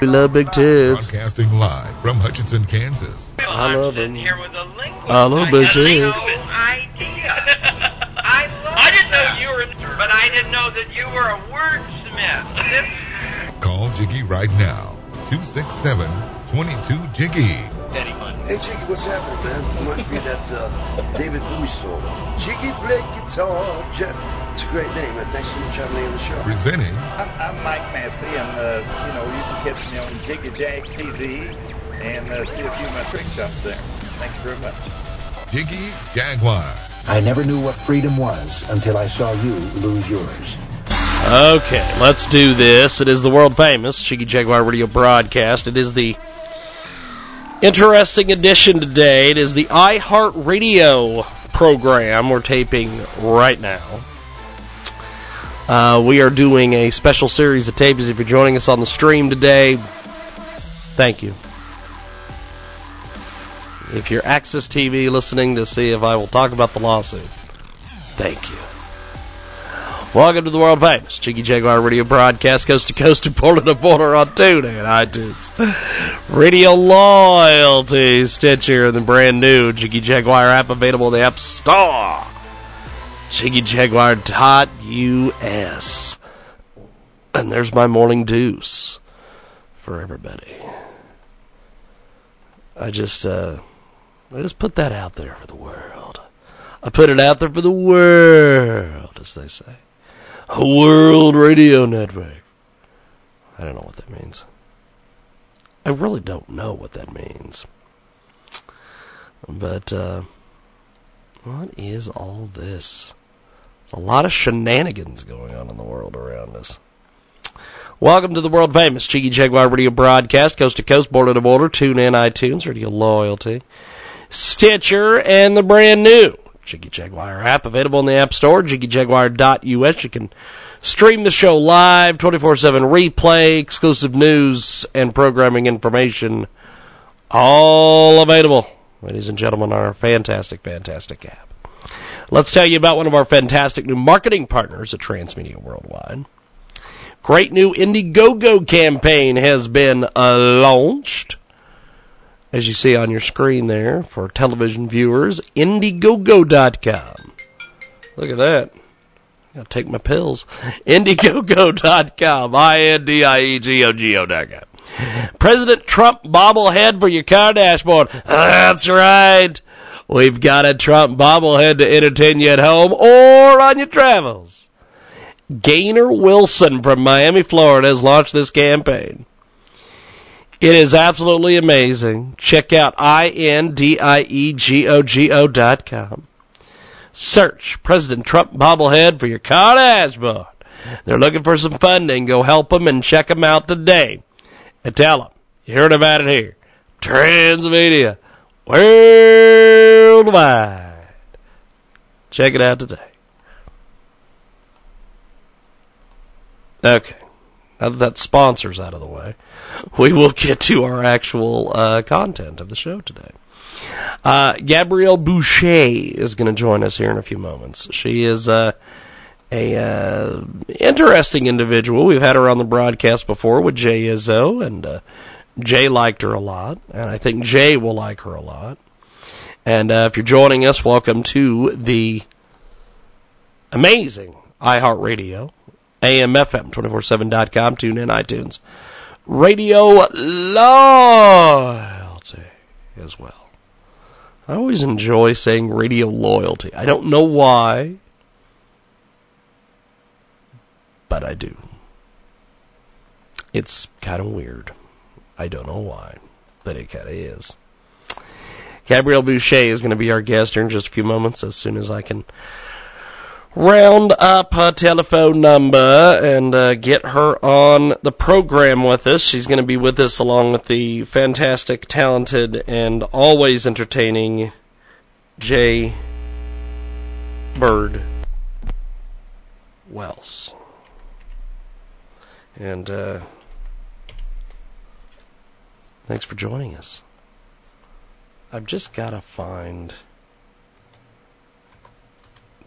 We love big tits. Broadcasting live from Hutchinson, Kansas. I love them. Here with a linguist. I love big A tits. linguist idea. I love I didn't know you were, but I didn't know that you were a wordsmith. Call Jiggy right now. 267-22-JIGGY. Daddy fun. Hey Jiggy, what's happening, man? Reminds me of that uh, David Bowie song. Jiggy play guitar. Jeff. It's a great name, man. Thanks so much for having me on the show. Presenting I'm, I'm Mike Massey, and uh, you know you can catch me on Jiggy Jag TV and uh, see a few of my trick shots there. Thanks very much. Jiggy Jaguar. I never knew what freedom was until I saw you lose yours. Okay, let's do this. It is the world famous Jiggy Jaguar radio broadcast. It is the interesting edition today. It is the iHeart Radio program we're taping right now. Uh, we are doing a special series of tapes. If you're joining us on the stream today, thank you. If you're Access TV listening to see if I will talk about the lawsuit, thank you. Welcome to the world famous Jiggy Jaguar radio broadcast, coast to coast and border to border on TuneIn, iTunes, Radio Loyalty, Stitcher, and the brand new Jiggy Jaguar app available in the App Store. JiggyJaguar.us. And there's my morning deuce for everybody. I just, uh, I just put that out there for the world. I put it out there for the world, as they say. World radio network. I don't know what that means. I really don't know what that means. But, uh, what is all this? A lot of shenanigans going on in the world around us. Welcome to the world famous Jiggy Jaguar radio broadcast, coast to coast, border to border, tune in iTunes, Radio Loyalty, Stitcher, and the brand new Jiggy Jaguar app available in the App Store, jiggyjaguar.us. You can stream the show live, 24-7 replay, exclusive news and programming information, all available, ladies and gentlemen, on our fantastic, fantastic app. Let's tell you about one of our fantastic new marketing partners at Transmedia Worldwide. Great new Indiegogo campaign has been uh, launched as you see on your screen there for television viewers, Indiegogo.com. Look at that. Gotta take my pills. Indiegogo.com. I-N-D-I-E-G-O-G-O.com. President Trump bobblehead for your car dashboard. That's right. We've got a Trump bobblehead to entertain you at home or on your travels. Gaynor Wilson from Miami, Florida has launched this campaign. It is absolutely amazing. Check out I-N-D-I-E-G-O-G-O dot com. Search President Trump bobblehead for your car dashboard. They're looking for some funding. Go help them and check them out today. And tell them you heard about it here. Transmedia worldwide. Check it out today. Okay. Now that that sponsor's out of the way, we will get to our actual uh, content of the show today. Uh, Gabrielle Boucher is going to join us here in a few moments. She is uh, a uh, interesting individual. We've had her on the broadcast before with Jay Izso, and uh, Jay liked her a lot, and I think Jay will like her a lot. And uh, if you're joining us, welcome to the amazing iHeartRadio, AMFM247.com, tune in iTunes, Radio Loyalty as well. I always enjoy saying radio loyalty. I don't know why, but I do. It's kind of weird. I don't know why, but it kind of is. Gabrielle Boucher is going to be our guest here in just a few moments as soon as I can round up her telephone number and uh, get her on the program with us. She's going to be with us along with the fantastic, talented, and always entertaining Jay Bird Wells. And uh, thanks for joining us. I've just got to find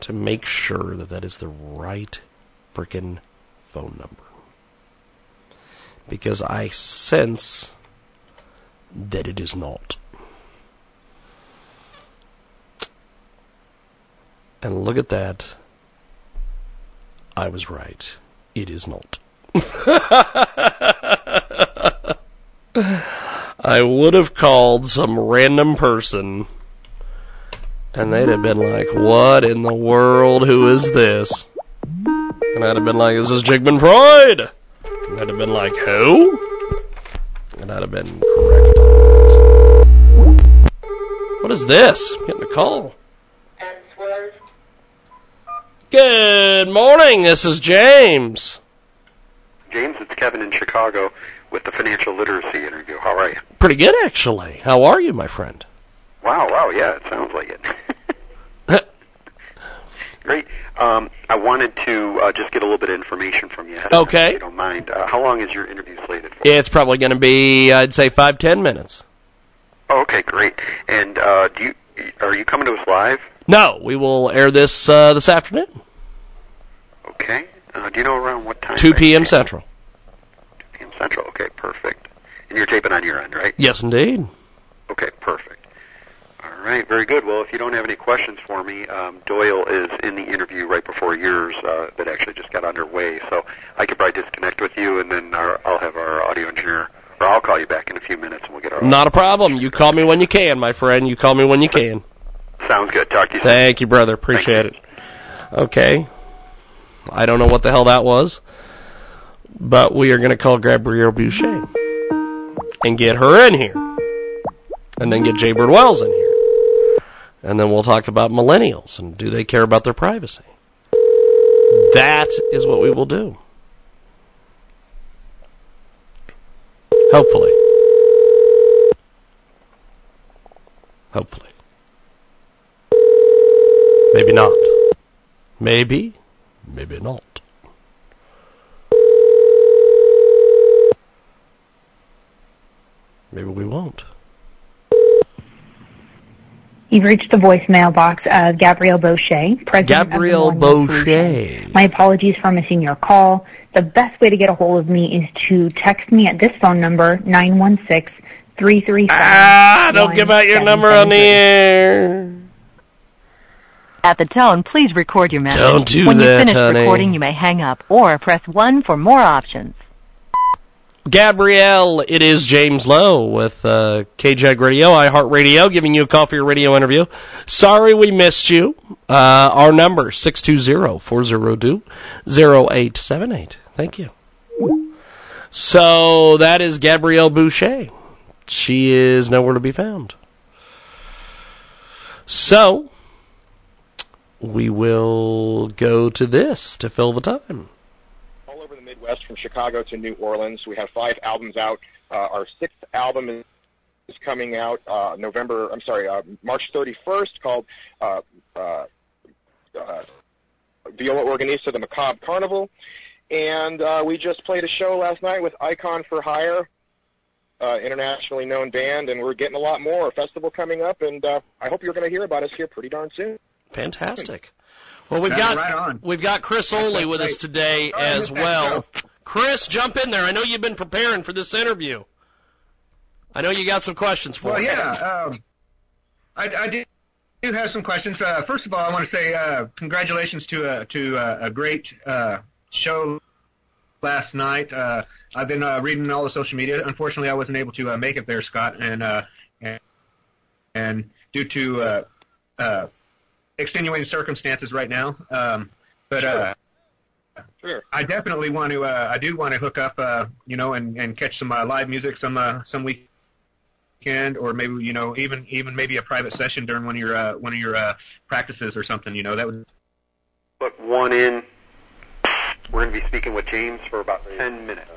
to make sure that that is the right freaking phone number. Because I sense that it is not. And look at that. I was right. It is not. I would have called some random person and they'd have been like, what in the world? Who is this? And I'd have been like, this is Jigman Freud. And I'd have been like, who? And I'd have been correct. What is this? I'm getting a call. Good morning. This is James. James, it's Kevin in Chicago with the financial literacy interview. How are you? Pretty good, actually. How are you, my friend? Wow, wow, yeah, it sounds like it. Great. Um, I wanted to uh, just get a little bit of information from you. Okay. If you don't mind. Uh, how long is your interview slated for? It's probably going to be, I'd say, five, ten minutes. Oh, okay, great. And uh, do you are you coming to us live? No, we will air this uh, this afternoon. Okay. Uh, do you know around what time? 2 p.m. Central. 2 p.m. Central. Okay, perfect. And you're taping on your end, right? Yes, indeed. Okay, perfect. All right, very good. Well, if you don't have any questions for me, um, Doyle is in the interview right before yours uh, that actually just got underway, so I could probably disconnect with you, and then our, I'll have our audio engineer, or I'll call you back in a few minutes, and we'll get our. Not a problem. You call me when you can, my friend. You call me when you can. Sounds good. Talk to you soon. Thank you, brother. Appreciate it. Okay. I don't know what the hell that was, but we are going to call Gabrielle Boucher and get her in here, and then get Jay Bird Wells in here, and then we'll talk about millennials and do they care about their privacy. That is what we will do. Hopefully. Hopefully. Maybe not. Maybe. Maybe not. Maybe we won't. You've reached the voicemail box of Gabrielle Boucher, president Gabrielle of the Millennial Boucher. My apologies for missing your call. The best way to get a hold of me is to text me at this phone number, 916-337. Ah, don't give out your number on the air. At the tone, please record your message. Don't do when that, you finish honey. recording, you may hang up or press 1 for more options. Gabrielle, it is James Lowe with uh, KJAG Radio, iHeartRadio, giving you a call for your radio interview. Sorry we missed you. Uh, our number, 620-402-0878. Thank you. So that is Gabrielle Boucher. She is nowhere to be found. So, we will go to this to fill the time. Over the Midwest, from Chicago to New Orleans. We have five albums out. Uh, our sixth album is, is coming out uh, November. I'm sorry, uh, March 31st, called uh, uh, uh, Viola Organista: The Macabre Carnival. And uh, we just played a show last night with Icon for Hire, uh, internationally known band, and we're getting a lot more. Festival coming up, and uh, I hope you're going to hear about us here pretty darn soon. Fantastic. Well, we've got right we've got Chris Oley with us today as well. Chris, jump in there. I know you've been preparing for this interview. I know you got some questions for Well, me. yeah, um, I, I do, do have some questions. Uh, first of all, I want to say uh, congratulations to a to a, a great uh, show last night. Uh, I've been uh, reading all the social media. Unfortunately, I wasn't able to uh, make it there, Scott, and uh, and, and due to uh, uh, extenuating circumstances right now. Um, but uh, Sure. I definitely want to. Uh, I do want to hook up, uh, you know, and, and catch some uh, live music some uh, some weekend, or maybe you know, even even maybe a private session during one of your uh, one of your uh, practices or something. You know, that would put one in. We're going to be speaking with James for about 10 minutes.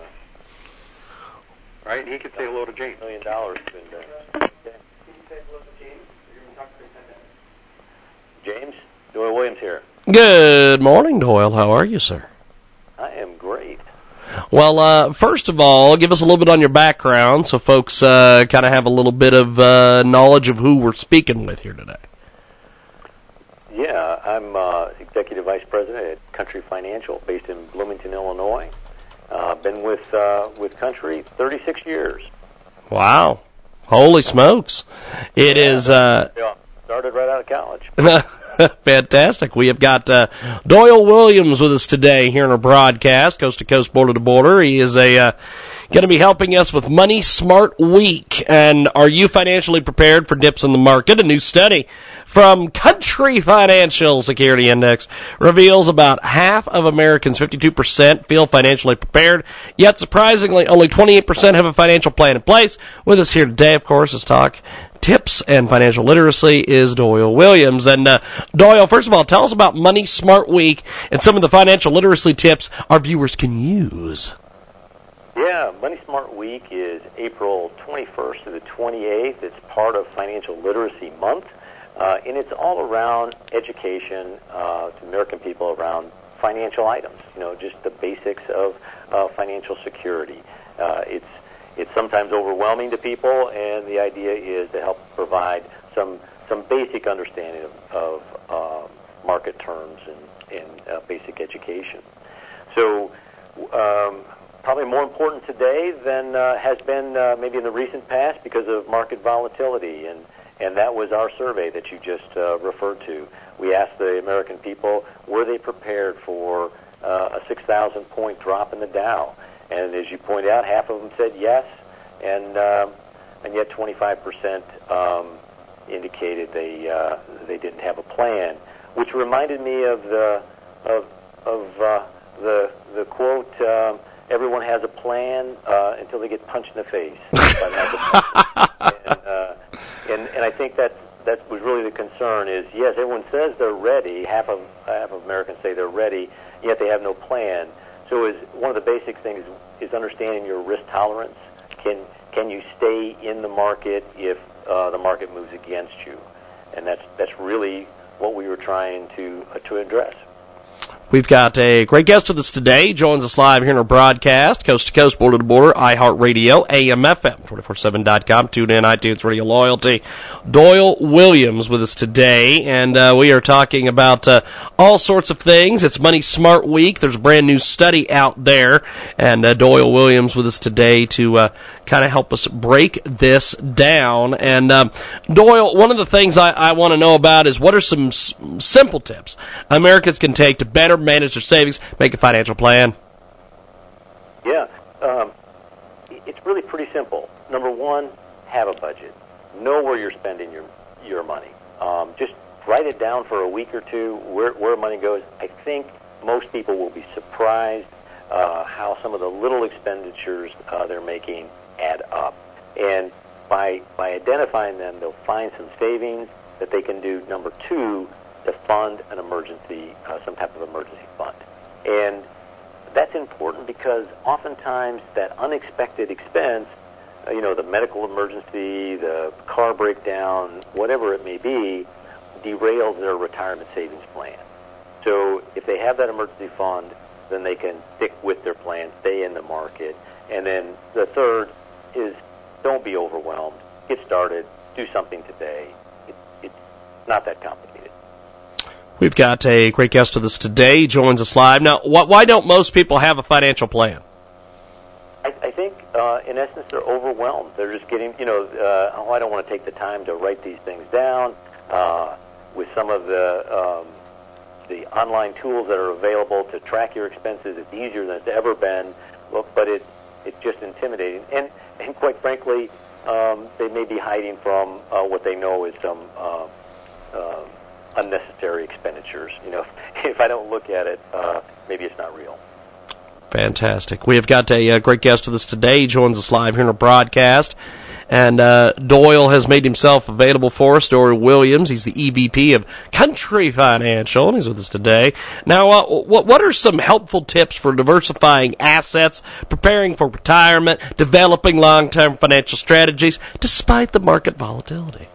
Right? And he can say hello to James. Million dollars been done. James, Doyle Williams here. Good morning, Doyle. How are you, sir? I am great. Well, uh, first of all, give us a little bit on your background so folks uh, kind of have a little bit of uh, knowledge of who we're speaking with here today. Yeah, I'm uh, executive vice president at Country Financial, based in Bloomington, Illinois. Uh, been with uh, with Country 36 years. Wow. Holy smokes. It is. Uh, Yeah, started right out of college. Fantastic. We have got uh, Doyle Williams with us today here in our broadcast, coast to coast, border to border. He is a uh, going to be helping us with Money Smart Week. And are you financially prepared for dips in the market? A new study from Country Financial Security Index reveals about half of Americans, 52%, feel financially prepared. Yet surprisingly, only 28% have a financial plan in place. With us here today, of course, is talk tips and financial literacy is Doyle Williams. And uh, Doyle, first of all, tell us about Money Smart Week and some of the financial literacy tips our viewers can use. Yeah, Money Smart Week is April 21st to the 28th. It's part of Financial Literacy Month, uh, and it's all around education uh, to American people around financial items. You know, just the basics of uh, financial security. Uh, it's it's sometimes overwhelming to people, and the idea is to help provide some some basic understanding of, of um, market terms and, and uh, basic education. So. Um, probably more important today than uh, has been uh, maybe in the recent past because of market volatility, and and that was our survey that you just uh, referred to. We asked the American people were they prepared for uh, a 6,000 point drop in the Dow, and as you point out, half of them said yes, and um, and yet 25% um, indicated they uh, they didn't have a plan, which reminded me of the of of uh, the the quote. Um, everyone has a plan uh, until they get punched in the face. and, uh, and and I think that that was really the concern. Is yes, everyone says they're ready. Half of half of Americans say they're ready, yet they have no plan. So, is one of the basic things is understanding your risk tolerance. Can can you stay in the market if uh, the market moves against you? And that's that's really what we were trying to uh, to address. We've got a great guest with us today. Joins us live here in our broadcast, coast to coast, border to border, iHeartRadio, AMFM, 247.com, tune in, iTunes, Radio Loyalty. Doyle Williams with us today, and uh, we are talking about uh, all sorts of things. It's Money Smart Week. There's a brand new study out there, and uh, Doyle Williams with us today to uh, kind of help us break this down. And um, Doyle, one of the things I, I want to know about is what are some s- simple tips Americans can take to better manage their savings, make a financial plan? Yeah, um, it's really pretty simple. Number one, have a budget. Know where you're spending your your money. Um, just write it down for a week or two where where money goes. I think most people will be surprised uh, how some of the little expenditures uh, they're making add up. And by by identifying them, they'll find some savings that they can do. Number two, to fund an emergency, uh, some type of emergency fund. And that's important because oftentimes that unexpected expense, uh, you know, the medical emergency, the car breakdown, whatever it may be, derails their retirement savings plan. So if they have that emergency fund, then they can stick with their plan, stay in the market. And then the third is don't be overwhelmed. Get started. Do something today. It, it's not that complicated. We've got a great guest with us today. He joins us live. Now, wh- why don't most people have a financial plan? I, I think, uh, in essence, they're overwhelmed. They're just getting, you know, uh, oh, I don't want to take the time to write these things down. Uh, with some of the um, the online tools that are available to track your expenses, it's easier than it's ever been. But it it's just intimidating, and and quite frankly, um, they may be hiding from uh, what they know is some uh, uh, unnecessary expenditures. You know, if I don't look at it, uh, maybe it's not real. Fantastic. We have got a, uh great guest with us today. He joins us live here in our broadcast. And uh, Doyle has made himself available for us. Doyle Williams, he's the EVP of Country Financial, and he's with us today. Now, uh, what what are some helpful tips for diversifying assets, preparing for retirement, developing long-term financial strategies despite the market volatility?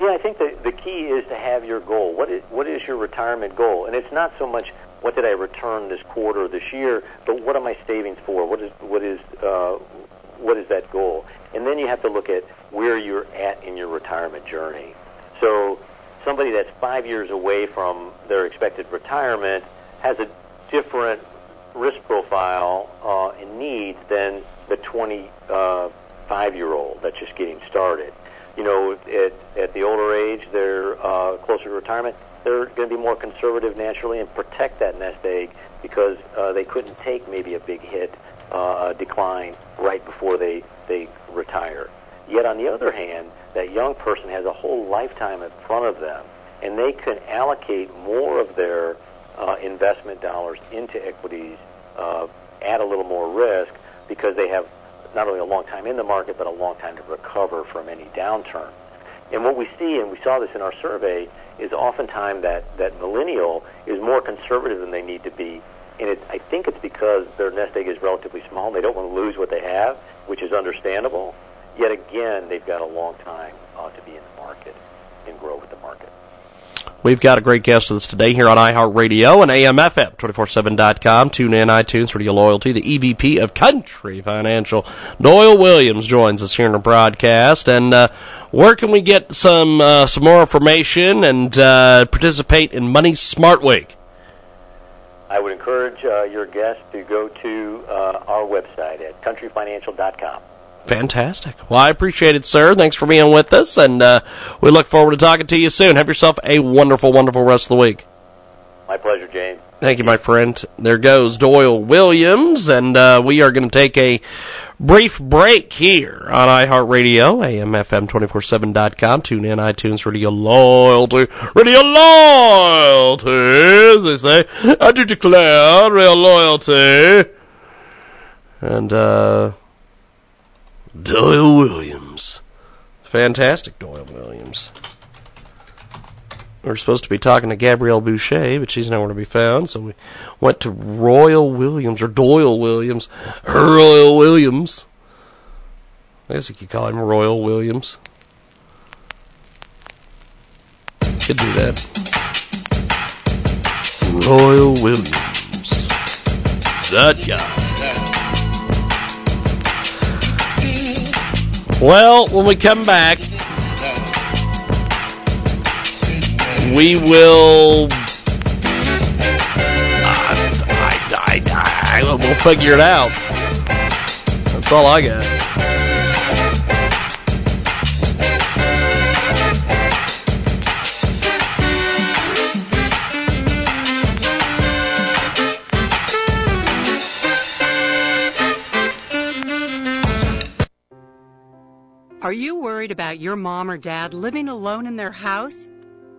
Yeah, I think the the key is to have your goal. What is what is your retirement goal? And it's not so much what did I return this quarter or this year, but what are my savings for? What is what is uh, what is that goal? And then you have to look at where you're at in your retirement journey. So somebody that's five years away from their expected retirement has a different risk profile uh, and needs than the 25 year old that's just getting started. You know, at, at the older age, they're uh, closer to retirement. They're going to be more conservative naturally and protect that nest egg because uh, they couldn't take maybe a big hit, uh, decline right before they they retire. Yet on the other hand, that young person has a whole lifetime in front of them, and they can allocate more of their uh, investment dollars into equities uh, at a little more risk because they have not only a long time in the market but a long time to recover from any downturn. And what we see, and we saw this in our survey, is oftentimes that that millennial is more conservative than they need to be. And it, I think it's because their nest egg is relatively small. And They don't want to lose what they have, which is understandable. Yet again, they've got a long time uh, to be in the market and grow with the market. We've got a great guest with us today here on iHeartRadio and AMFM, 247.com, tune in, iTunes, Radio Loyalty, the EVP of Country Financial. Doyle Williams joins us here in the broadcast. And uh, where can we get some uh, some more information and uh, participate in Money Smart Week? I would encourage uh, your guests to go to uh, our website at countryfinancial.com. Fantastic. Well, I appreciate it, sir. Thanks for being with us, and uh, we look forward to talking to you soon. Have yourself a wonderful, wonderful rest of the week. My pleasure, James. Thank you, my friend. There goes Doyle Williams, and uh, we are going to take a brief break here on iHeartRadio, AMFM247.com, tune in, iTunes, Radio Loyalty, Radio Loyalty, as they say. I do declare real loyalty. And, uh, Doyle Williams. Fantastic Doyle Williams. We are supposed to be talking to Gabrielle Boucher, but she's nowhere to be found, so we went to Royal Williams, or Doyle Williams, Royal Williams. I guess you could call him Royal Williams. Could do that. Royal Williams. That guy. Well, when we come back, we will. I, I, I, we'll figure it out. That's all I got. Are you worried about your mom or dad living alone in their house?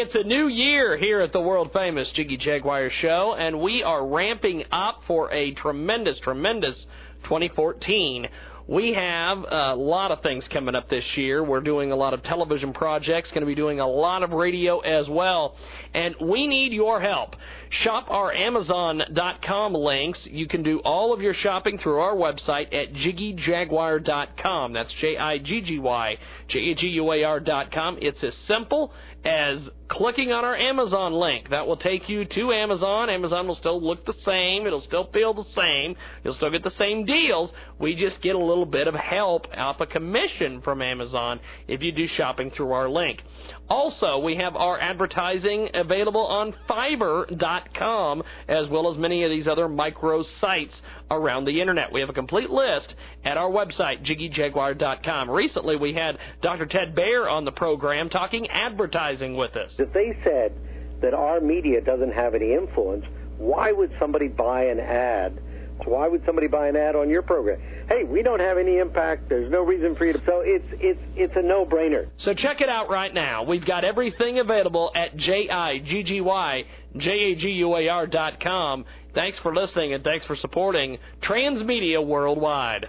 It's a new year here at the world famous Jiggy Jaguar Show, and we are ramping up for a tremendous, tremendous 2014. We have a lot of things coming up this year. We're doing a lot of television projects, going to be doing a lot of radio as well, and we need your help. Shop our Amazon.com links. You can do all of your shopping through our website at jiggyjaguar.com. That's J-I-G-G-Y, J-A-G-U-A-R.com. It's as simple as clicking on our Amazon link. That will take you to Amazon. Amazon will still look the same. It'll still feel the same. You'll still get the same deals. We just get a little bit of help off a commission from Amazon if you do shopping through our link. Also, we have our advertising available on Fiverr.com as well as many of these other micro sites around the internet. We have a complete list at our website, JiggyJaguar.com. Recently, we had Dr. Ted Baehr on the program talking advertising with us. If they said that our media doesn't have any influence, why would somebody buy an ad? Why would somebody buy an ad on your program? Hey, we don't have any impact. There's no reason for you to. So it's it's it's a no-brainer. So check it out right now. We've got everything available at J I G G Y J A G U A R dot com. Thanks for listening and thanks for supporting Transmedia Worldwide.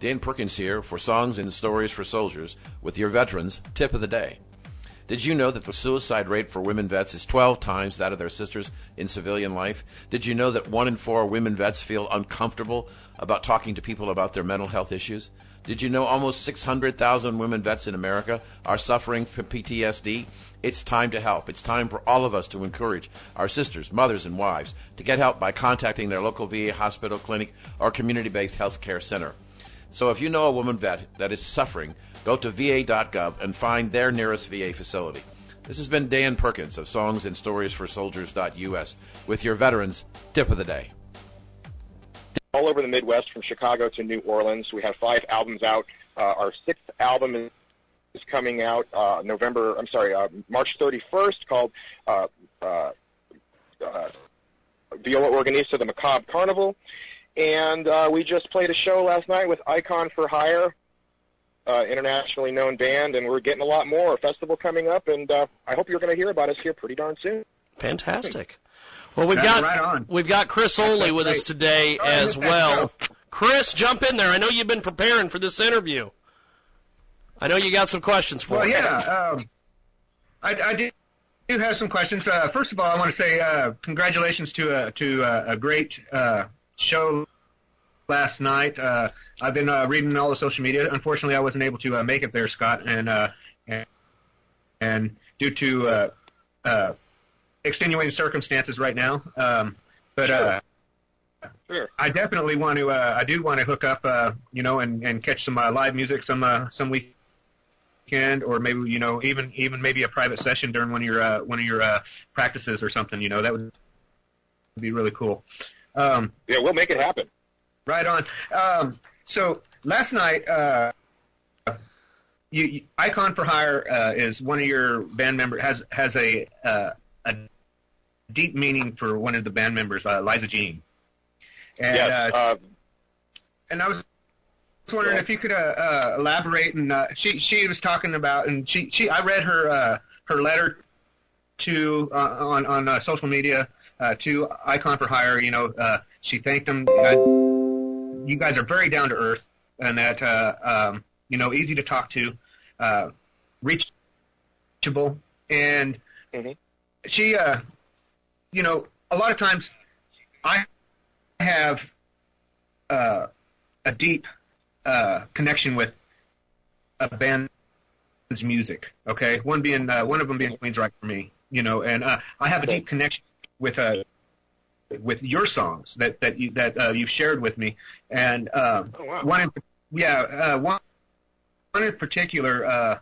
Dan Perkins here for Songs and Stories for Soldiers with your veterans tip of the day. Did you know that the suicide rate for women vets is 12 times that of their sisters in civilian life? Did you know that one in four women vets feel uncomfortable about talking to people about their mental health issues? Did you know almost 600,000 women vets in America are suffering from PTSD? It's time to help. It's time for all of us to encourage our sisters, mothers, and wives to get help by contacting their local VA hospital, clinic, or community based health care center. So if you know a woman vet that is suffering, go to va.gov and find their nearest VA facility. This has been Dan Perkins of Songs and Stories for Soldiers.us with your veterans tip of the day. All over the Midwest, from Chicago to New Orleans, we have five albums out. Uh, our sixth album is, is coming out uh, November. I'm sorry, uh, March 31st, called uh, uh, uh, Viola Organista: The Macabre Carnival. And uh, we just played a show last night with Icon for Hire, uh, internationally known band, and we're getting a lot more. A festival coming up, and uh, I hope you're going to hear about us here pretty darn soon. Fantastic. Well, we've got right on. we've got Chris Oley with us today as well. Chris, jump in there. I know you've been preparing for this interview. I know you got some questions for Well, me. yeah, um, I, I do do have some questions. Uh, first of all, I want to say uh, congratulations to a to a, a great uh, show last night. Uh, I've been uh, reading all the social media. Unfortunately, I wasn't able to uh, make it there, Scott, and uh, and, and due to uh, uh, extenuating circumstances right now. Um, but uh, I definitely want to. Uh, I do want to hook up, uh, you know, and, and catch some uh, live music some uh, some weekend, or maybe you know, even even maybe a private session during one of your uh, one of your uh, practices or something. You know, that would be really cool. Um, yeah, we'll make it happen. Right on. Um, so last night, uh, you, you, Icon for Hire uh, is one of your band members has has a uh, a deep meaning for one of the band members, uh, Liza Jean. And, Yes, uh, uh, and I was wondering if you could elaborate. And uh, she she was talking about, and she she I read her uh, her letter to uh, on on uh, social media uh, to Icon for Hire. You know, uh, she thanked them. Uh, you guys are very down to earth, and that uh, um, you know easy to talk to, uh, reachable, and she uh, you know a lot of times I have uh, a deep uh, connection with a band's music. Okay, one being uh, one of them being Queensrÿche for me, you know, and uh, I have a deep connection with uh, with your songs that that you that uh, you've shared with me, and uh, one in yeah uh, one one in particular, uh,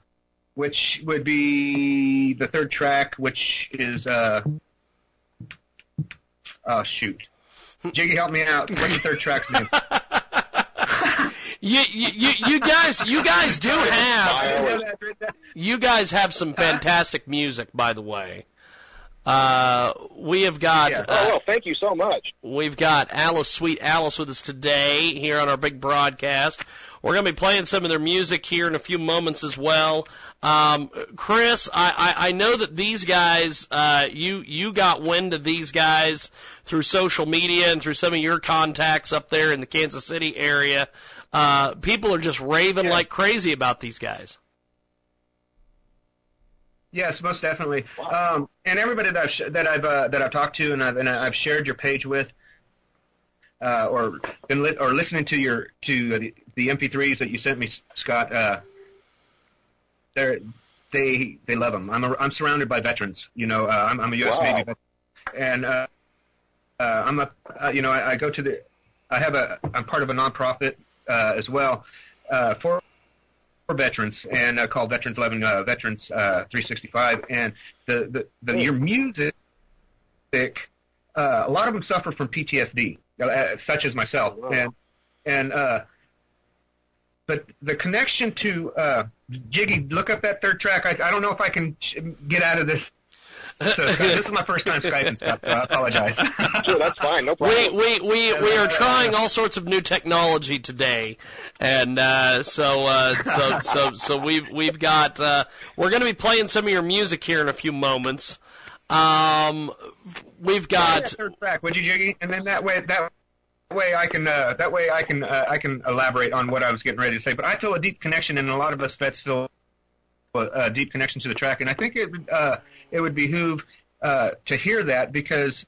which would be the third track, which is uh, oh shoot, Jiggy, help me out. What's the third track's name? You, you, you, you guys, you guys do have, you guys have some fantastic music, by the way. Uh, we have got. oh, uh, well, thank you so much. We've got Alice, Sweet Alice, with us today here on our big broadcast. We're going to be playing some of their music here in a few moments as well. Um, Chris, I, I, I know that these guys, uh, you you got wind of these guys through social media and through some of your contacts up there in the Kansas City area. Uh, people are just raving like crazy about these guys. Yes, most definitely. Um, and everybody that I've sh- that I've uh, that I've talked to and I've and I've shared your page with, uh, or been li- or listening to your to the, the MP3s that you sent me, Scott. Uh, they're they they love them. I'm a, I'm surrounded by veterans. You know, uh, I'm I'm a U.S. Wow. Navy veteran, and uh, uh, I'm a uh, you know I, I go to the I have a I'm part of a nonprofit uh, as well uh, for for veterans and uh, called Veterans Eleven uh, Veterans uh, 365. And the the, the your music, uh, a lot of them suffer from PTSD, uh, such as myself. And and uh, but the connection to uh, Jiggy, look up that third track. I, I don't know if I can sh- get out of this. So Scott, this is my first time Skyping stuff. So I apologize. sure, that's fine. No problem. We we we, we are trying all sorts of new technology today, and uh, so uh, so so so we've we've got uh, we're going to be playing some of your music here in a few moments. Um, we've Play got that third track, would you, Jiggy? And then that way that way I can uh, that way I can uh, I can elaborate on what I was getting ready to say. But I feel a deep connection, and a lot of us vets feel a deep connection to the track, and I think it uh, it would behoove uh, to hear that because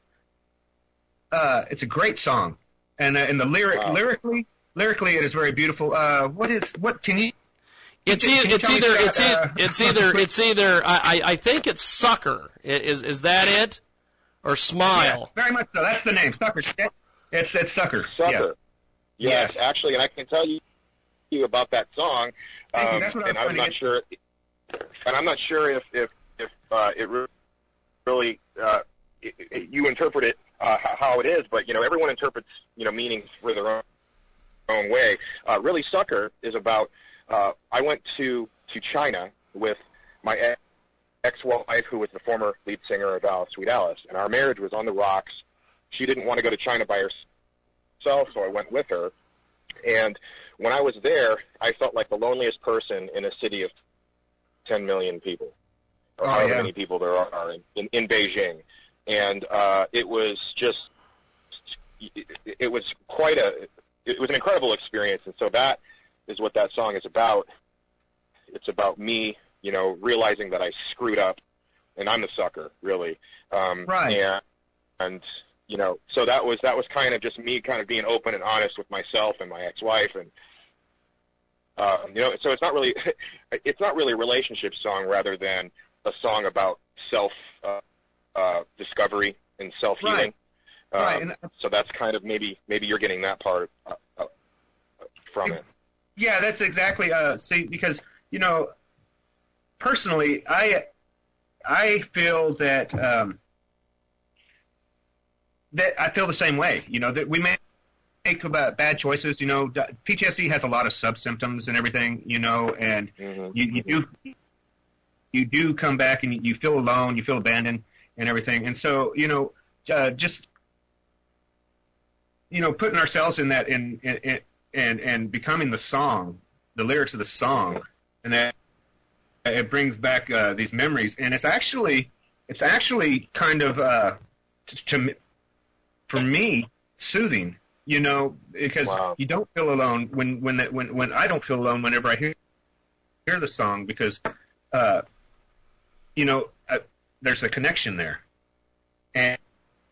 uh, it's a great song, and uh, and the lyric lyrically lyrically it is very beautiful. Uh, what is what can you? It's can either you it's either Scott, it's either, uh, it's either it's either I, I think it's sucker I- is is that it or smile Very much so. That's the name, Sucker. It's it's Sucker. Sucker. Yeah. Yes, actually, and I can tell you, you about that song. Um, That's what I was and I'm not sure, and I'm not sure if if uh, it re- really uh, it, it, you interpret it uh, how it is, but you know everyone interprets you know meanings for their own own way. Uh, really, Sucker is about. Uh, I went to to China with my ex- ex-wife, who was the former lead singer of Alice, Sweet Alice, and our marriage was on the rocks. She didn't want to go to China by herself, so I went with her. And when I was there, I felt like the loneliest person in a city of 10 million people, or Oh, however yeah. many people there are in, in, in Beijing. And uh, it was just, it, it was quite a, it was an incredible experience. And so that is what that song is about. It's about me, you know, realizing that I screwed up, and I'm the sucker, really. Um, Right. And, and you know, so that was that was kind of just me, kind of being open and honest with myself and my ex-wife, and um, you know, so it's not really it's not really a relationship song, rather than a song about self uh, uh, discovery and self healing. Right. Right, Um, and- so that's kind of maybe maybe you're getting that part uh, uh, from it. Yeah, that's exactly. Uh, see, because you know, personally, I I feel that um, that I feel the same way. You know that we may make about bad choices. You know, PTSD has a lot of sub symptoms and everything. You know, and Mm-hmm. you, you do you do come back and you feel alone, you feel abandoned and everything. And so, you know, uh, just you know, putting ourselves in that in, in, in and and becoming the song, the lyrics of the song, and that it brings back uh, these memories. And it's actually it's actually kind of uh, to, for me soothing. You know, because you don't feel alone when when that when when I don't feel alone whenever I hear hear the song because uh, you know uh, there's a connection there, and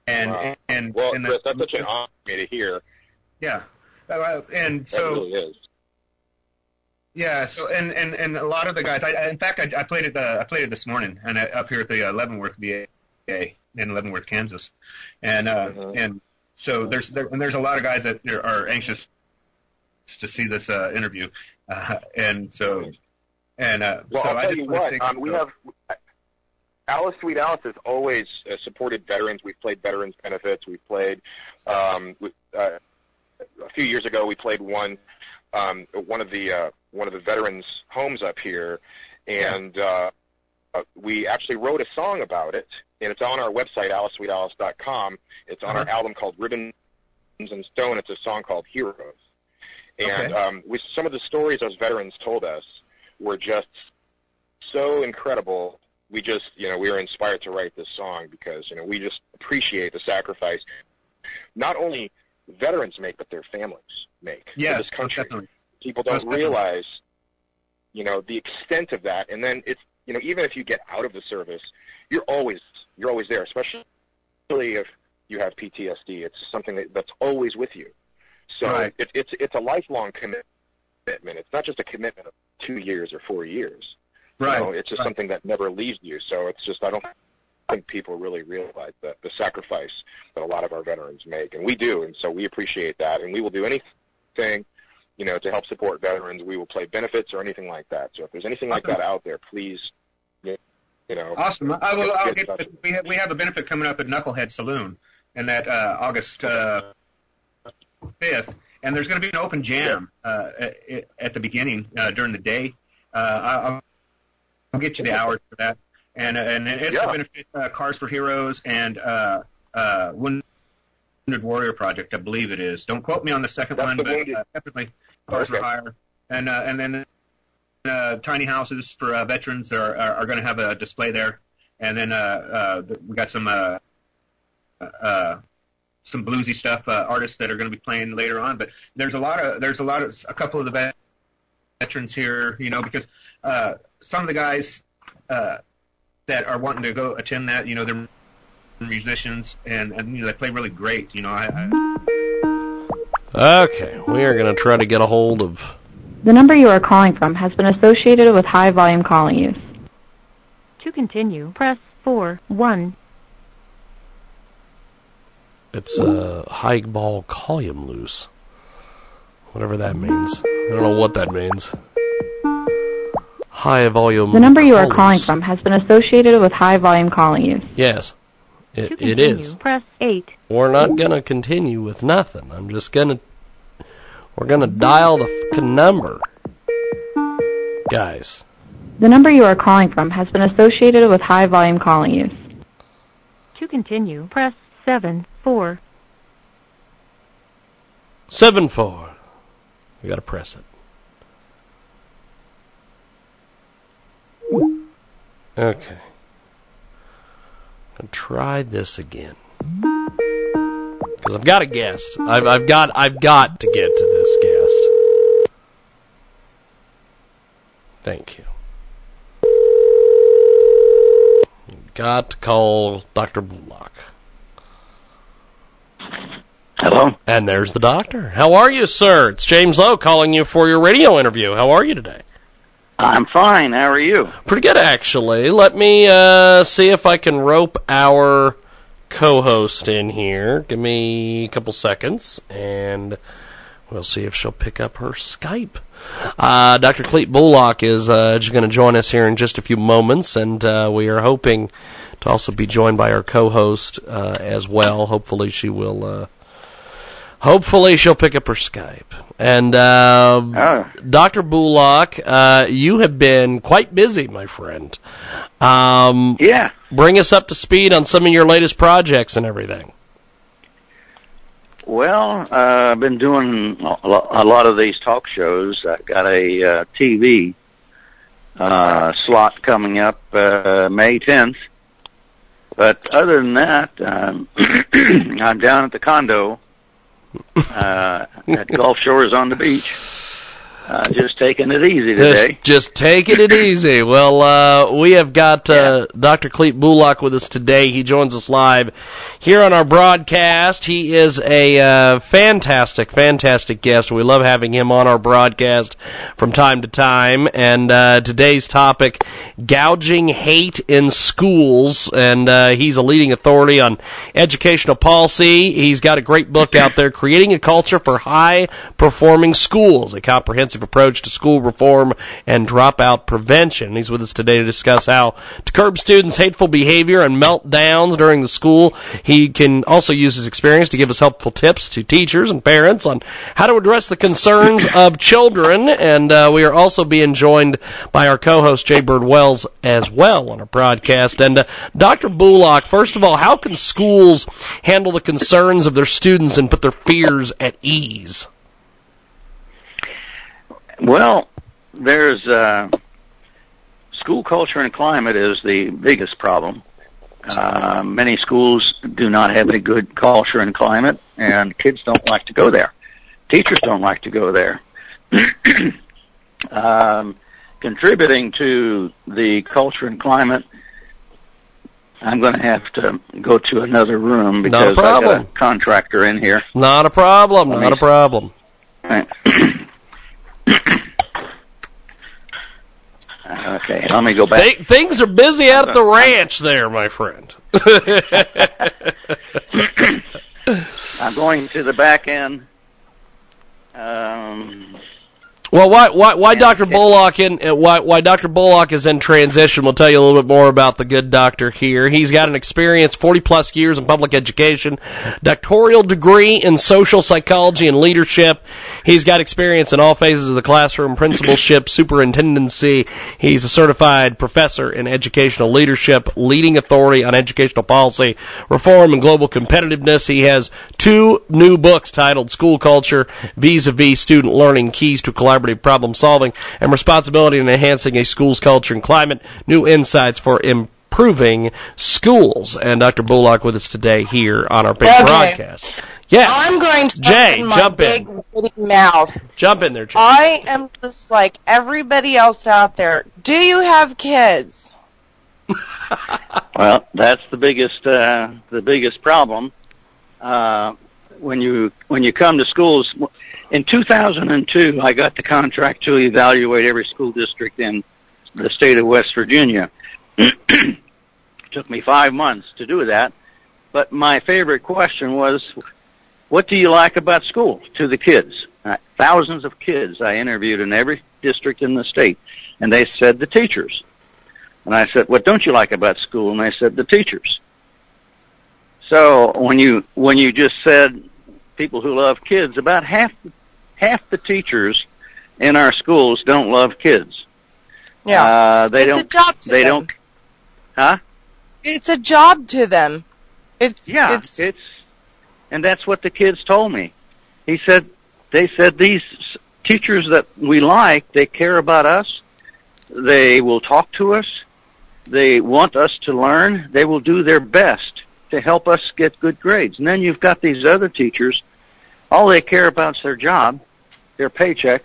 and Wow. and well, and Chris, that's such an honor for me to hear. yeah, Uh, and so really is. yeah, so and and and a lot of the guys. I, I in fact I, I played it. Uh, I played it this morning, and I, up here at the uh, Leavenworth VA in Leavenworth, Kansas, and uh, and so there's there, and there's a lot of guys that are- anxious to see this uh, interview, uh, and so and uh, Well, so I'll I tell just you what. Um, we have Alice Sweet Alice has always uh, supported veterans. We've played veterans benefits. We've played um, with, uh, a few years ago. We played one um, one of the uh, one of the veterans' homes up here, and uh, uh, we actually wrote a song about it, and it's on our website, AliceSweetAlice.com. It's on our Uh-huh. album called Ribbons and Stone. It's a song called Heroes. And Okay. um, with some of the stories those veterans told us were just so incredible. We just, you know, we were inspired to write this song because, you know, we just appreciate the sacrifice not only veterans make, but their families make Yes, for this country. definitely. People don't definitely. realize, you know, the extent of that. And then it's, you know, even if you get out of the service, you're always, you're always there, especially if you have PTSD. It's something that, that's always with you. So Right. it, it's it's a lifelong commitment. It's not just a commitment of two years or four years. You Right, know, it's just right. something that never leaves you. So it's just I don't think people really realize the, the sacrifice that a lot of our veterans make, and we do, and so we appreciate that, and we will do anything, you know, to help support veterans. We will play benefits or anything like that. So if there's anything like that out there, please, you you know, Awesome. I will. I'll get get. We have we have a benefit coming up at Knucklehead Saloon, and that uh, August uh, fifth, and there's going to be an open jam uh, at, at the beginning uh, during the day. Uh, I- I'll, I'll get you the hours for that, and uh, and it's Yeah. to benefit uh, Cars for Heroes and uh, uh, Wounded Warrior Project, I believe it is. Don't quote me on the second That's one, the but uh, definitely Cars Okay. for Hire, and uh, and then uh, tiny houses for uh, veterans are are, are going to have a display there, and then uh, uh, we got some uh, uh, some bluesy stuff uh, artists that are going to be playing later on. But there's a lot of there's a lot of a couple of the veterans here, you know, because uh, some of the guys uh, that are wanting to go attend that, you know, they're musicians and, and you know they play really great. You know, I, I Okay, we are going to try to get a hold of. The number you are calling from has been associated with high volume calling use. To continue, press 4 1. It's a high ball column loose. Whatever that means. I don't know what that means. High volume. The number you are calling from has been associated with high volume calling use. Yes, To it, it continue, is. press 8. We're not gonna continue with nothing. I'm just gonna. We're gonna dial the fucking number, guys. The number you are calling from has been associated with high volume calling use. To continue, press 7 4. Seven four. We gotta press it. Okay. I'll try this again. Because I've got a guest. I've, I've got I've got to get to this guest. Thank you. Got to call Dr. Bulach. Hello? And there's the doctor. How are you, sir? It's James Lowe calling you for your radio interview. How are you today? I'm fine. How are you? Pretty good, actually. Let me uh, see if I can rope our co-host in here. Give me a couple seconds, and we'll see if she'll pick up her Skype. Uh, Dr. Cleet Bulach is uh, going to join us here in just a few moments, and uh, we are hoping to also be joined by our co-host uh, as well. Hopefully, she will. Hopefully, she'll pick up her Skype. And uh, Oh. Dr. Bulach, uh, you have been quite busy, my friend. Um, yeah. Bring us up to speed on some of your latest projects and everything. Well, uh, I've been doing a a lot of these talk shows. I got a uh, TV uh, slot coming up uh, May 10th. But other than that, um, I'm down at the condo uh, at Gulf Shores on the beach. Uh, just taking it easy today. Just, just taking it easy. Well, uh, we have got uh, Dr. Cleet Bulach with us today. He joins us live here on our broadcast. He is a uh, fantastic, fantastic guest. We love having him on our broadcast from time to time. And uh, today's topic, gouging hate in schools. And uh, he's a leading authority on educational policy. He's got a great book out there, Creating a Culture for High Performing Schools, a comprehensive approach to school reform and dropout prevention. He's with us today to discuss how to curb students' hateful behavior and meltdowns during the school. He can also use his experience to give us helpful tips to teachers and parents on how to address the concerns of children. And uh, we are also being joined by our co-host Jay Bird Wells as well on our broadcast. And uh, Dr. Bulach, first of all, how can schools handle the concerns of their students and put their fears at ease? Well, there's uh, school culture and climate is the biggest problem. Uh, many schools do not have a good culture and climate, and kids don't like to go there. Teachers don't like to go there. um, contributing to the culture and climate, I'm going to have to go to another room because I've got a contractor in here. Not a problem. Not a problem. Okay, let me go back. Th- things are busy out at the ranch there, my friend. I'm going to the back end. Um, Well, why why why Dr. Bulach in uh, why why Dr. Bulach is in transition? We'll tell you a little bit more about the good doctor here. He's got an experience, forty plus years in public education, doctoral degree in social psychology and leadership. He's got experience in all phases of the classroom, principalship, superintendency. He's a certified professor in educational leadership, leading authority on educational policy, reform, and global competitiveness. He has two new books titled "School Culture: Vis-a-Vis Student Learning: Keys to Collaborative Problem Solving and Responsibility in Enhancing a School's Culture and Climate: New Insights for Improving Schools." And Dr. Bulach with us today here on our big Okay. broadcast. Yes, I'm going to Jay, open my jump big in. witty mouth. Jump in there, Jay. I am just like everybody else out there. Do you have kids? well, that's the biggest uh, the biggest problem. Uh, when you when you come to schools, in 2002, I got the contract to evaluate every school district in the state of West Virginia. Took me five months to do that, but my favorite question was, "What do you like about school?" To the kids, uh, thousands of kids I interviewed in every district in the state, and they said the teachers. And I said, "What don't you like about school?" And they said, "The teachers." So when you when you just said people who love kids, about half half the teachers in our schools don't love kids. Yeah. Uh, they It's don't. job to they them. don't. Huh? It's a job to them. It's Yeah. It's it's and that's what the kids told me. He said they said these teachers that we like, they care about us. They will talk to us. They want us to learn. They will do their best to help us get good grades. And then you've got these other teachers, all they care about is their job, their paycheck,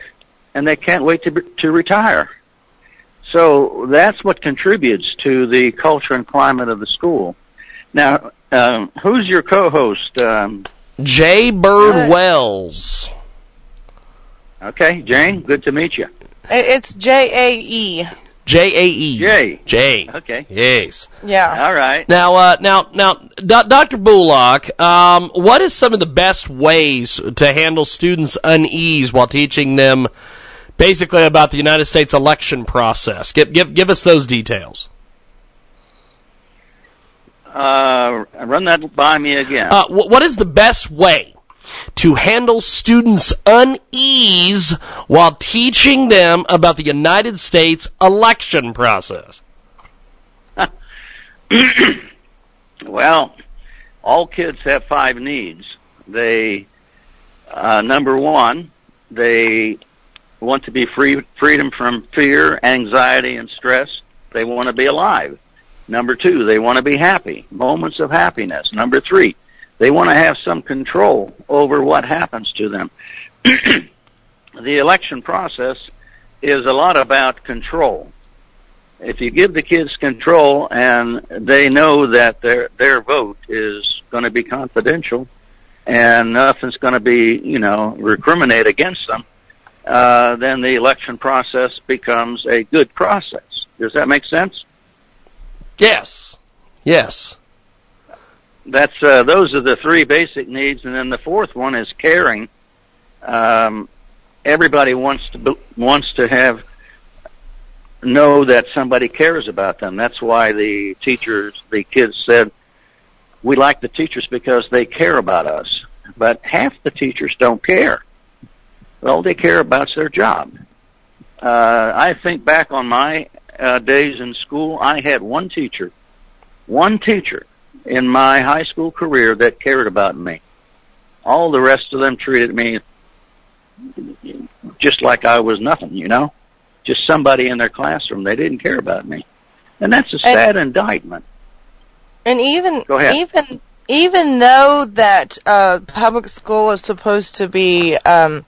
and they can't wait to to retire. So that's what contributes to the culture and climate of the school. Now, um, who's your co-host? Um, Jay Bird Wells. Okay, Jane. Good to meet you. it's J A E. J A E. Jay. Jay. Okay. Yes. Yeah. All right. Now, uh, now, now, Do- Dr. Bullock, um, what is some of the best ways to handle students' unease while teaching them basically about the United States election process? Give, give, give us those details. Uh, run that by me again. Uh, wh- what is the best way to handle students' unease while teaching them about the United States election process? Well, all kids have five needs. They, uh, number one, they want to be free, freedom from fear, anxiety, and stress. They want to be alive. Number two, they want to be happy, moments of happiness. Number three, they want to have some control over what happens to them. the election process is a lot about control. If you give the kids control and they know that their their vote is going to be confidential and nothing's going to be, you know, recriminate against them, uh, then the election process becomes a good process. Does that make sense? Yes. Yes. That's uh, those are the three basic needs, and then the fourth one is caring. Um, everybody wants to be, wants to have know that somebody cares about them. That's why the teachers, the kids said, we like the teachers because they care about us. But half the teachers don't care. All they care about their job. Uh, I think back on my uh, days in school, I had one teacher, one teacher in my high school career that cared about me. All the rest of them treated me just like I was nothing, you know? Just somebody in their classroom. They didn't care about me. And that's a sad indictment. And even Go ahead. even even though that uh, public school is supposed to be um,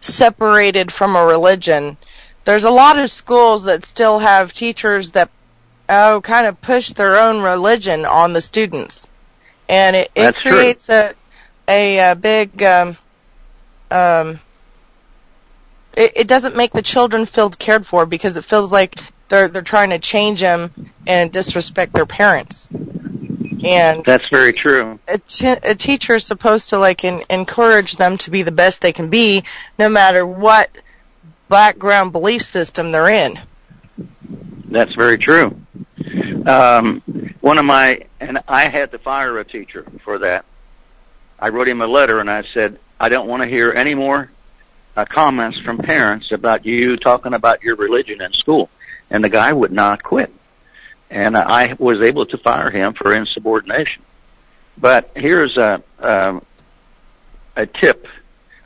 separated from a religion, there's a lot of schools that still have teachers that oh kind of push their own religion on the students, and it, it That's true. creates a, a a big um, um, it, it doesn't make the children feel cared for because it feels like they're they're trying to change them and disrespect their parents. And That's very true. a, t- a teacher is supposed to like en- encourage them to be the best they can be, no matter what background belief system they're in. That's very true. Um, one of my, and I had to fire a teacher for that. I wrote him a letter and I said, I don't want to hear any more uh, comments from parents about you talking about your religion in school. And the guy would not quit. And I was able to fire him for insubordination. But here's a, um, a tip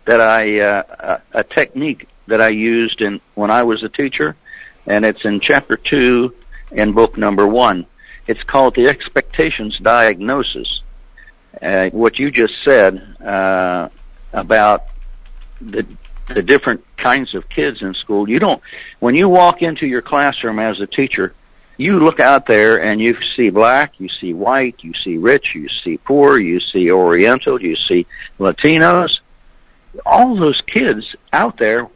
that I, uh, a, a technique that I used in, when I was a teacher, and it's in chapter two in book number one. It's called the expectations diagnosis. Uh, what you just said uh, about the the different kinds of kids in school. You don't when you walk into your classroom as a teacher, you look out there and you see black, you see white, you see rich, you see poor, you see Oriental, you see Latinos. All those kids out there,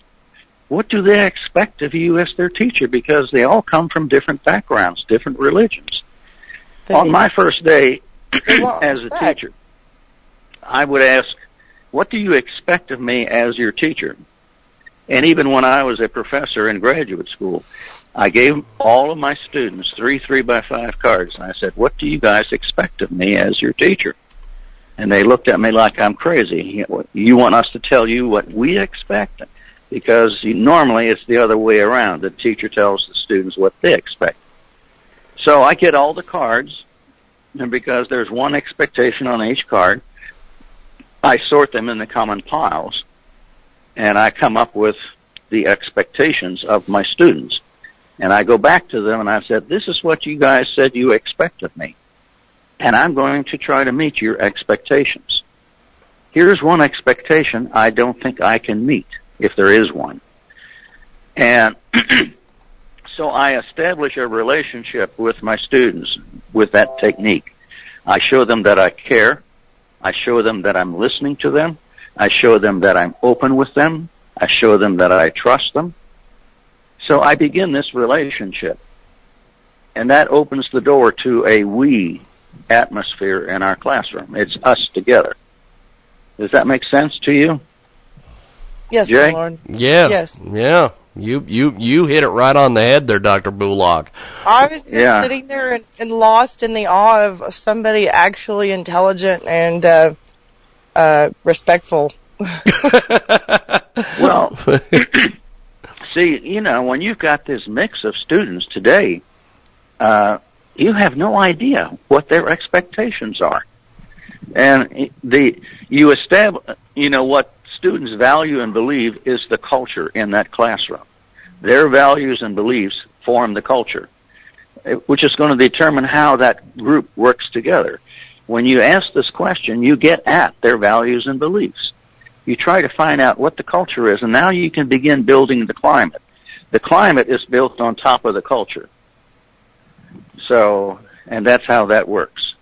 what do they expect of you as their teacher? Because they all come from different backgrounds, different religions. On my first day as a teacher, I would ask, what do you expect of me as your teacher? And even when I was a professor in graduate school, I gave all of my students three three by five cards, and I said, "What do you guys expect of me as your teacher?" And they looked at me like I'm crazy. You want us to tell you what we expect? Because normally it's the other way around. The teacher tells the students what they expect. So I get all the cards, and because there's one expectation on each card, I sort them in the common piles, and I come up with the expectations of my students. And I go back to them and I said, this is what you guys said you expect of me. And I'm going to try to meet your expectations. Here's one expectation I don't think I can meet, if there is one. And so I establish a relationship with my students with that technique. I show them that I care. I show them that I'm listening to them. I show them that I'm open with them. I show them that I trust them. So I begin this relationship. And that opens the door to a we atmosphere in our classroom. It's us together. Does that make sense to you? Yes, Jay? my Lord. Yeah. Yes. Yeah. You you you hit it right on the head there, Doctor Bulach. I was just Yeah. sitting there and, and lost in the awe of somebody actually intelligent and uh, uh, respectful. well, see, you know, when you've got this mix of students today, uh, you have no idea what their expectations are, and the you establish, you know, what students value and believe is the culture in that classroom. Their values and beliefs form the culture, eh, which is going to determine how that group works together. When you ask this question, you get at their values and beliefs. You try to find out what the culture is, and now you can begin building the climate. The climate is built on top of the culture. So, and that's how that works.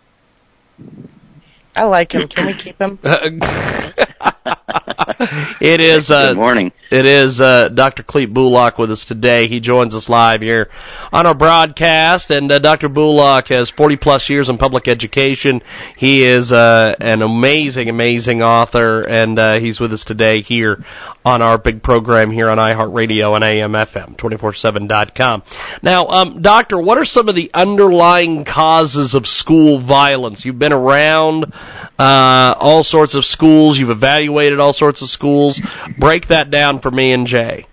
I like him. Can we keep him? it is. Uh, Good morning. It is uh, Dr. Clete Bulach with us today. He joins us live here on our broadcast, and uh, Dr. Bulach has 40 plus years in public education. He is uh, an amazing, amazing author, and uh, he's with us today here on our big program here on iHeartRadio and AMFM 247.com. Now, um, Doctor, what are some of the underlying causes of school violence? You've been around uh, all sorts of schools. You've evaluated all sorts of schools. Break that down for me and Jay.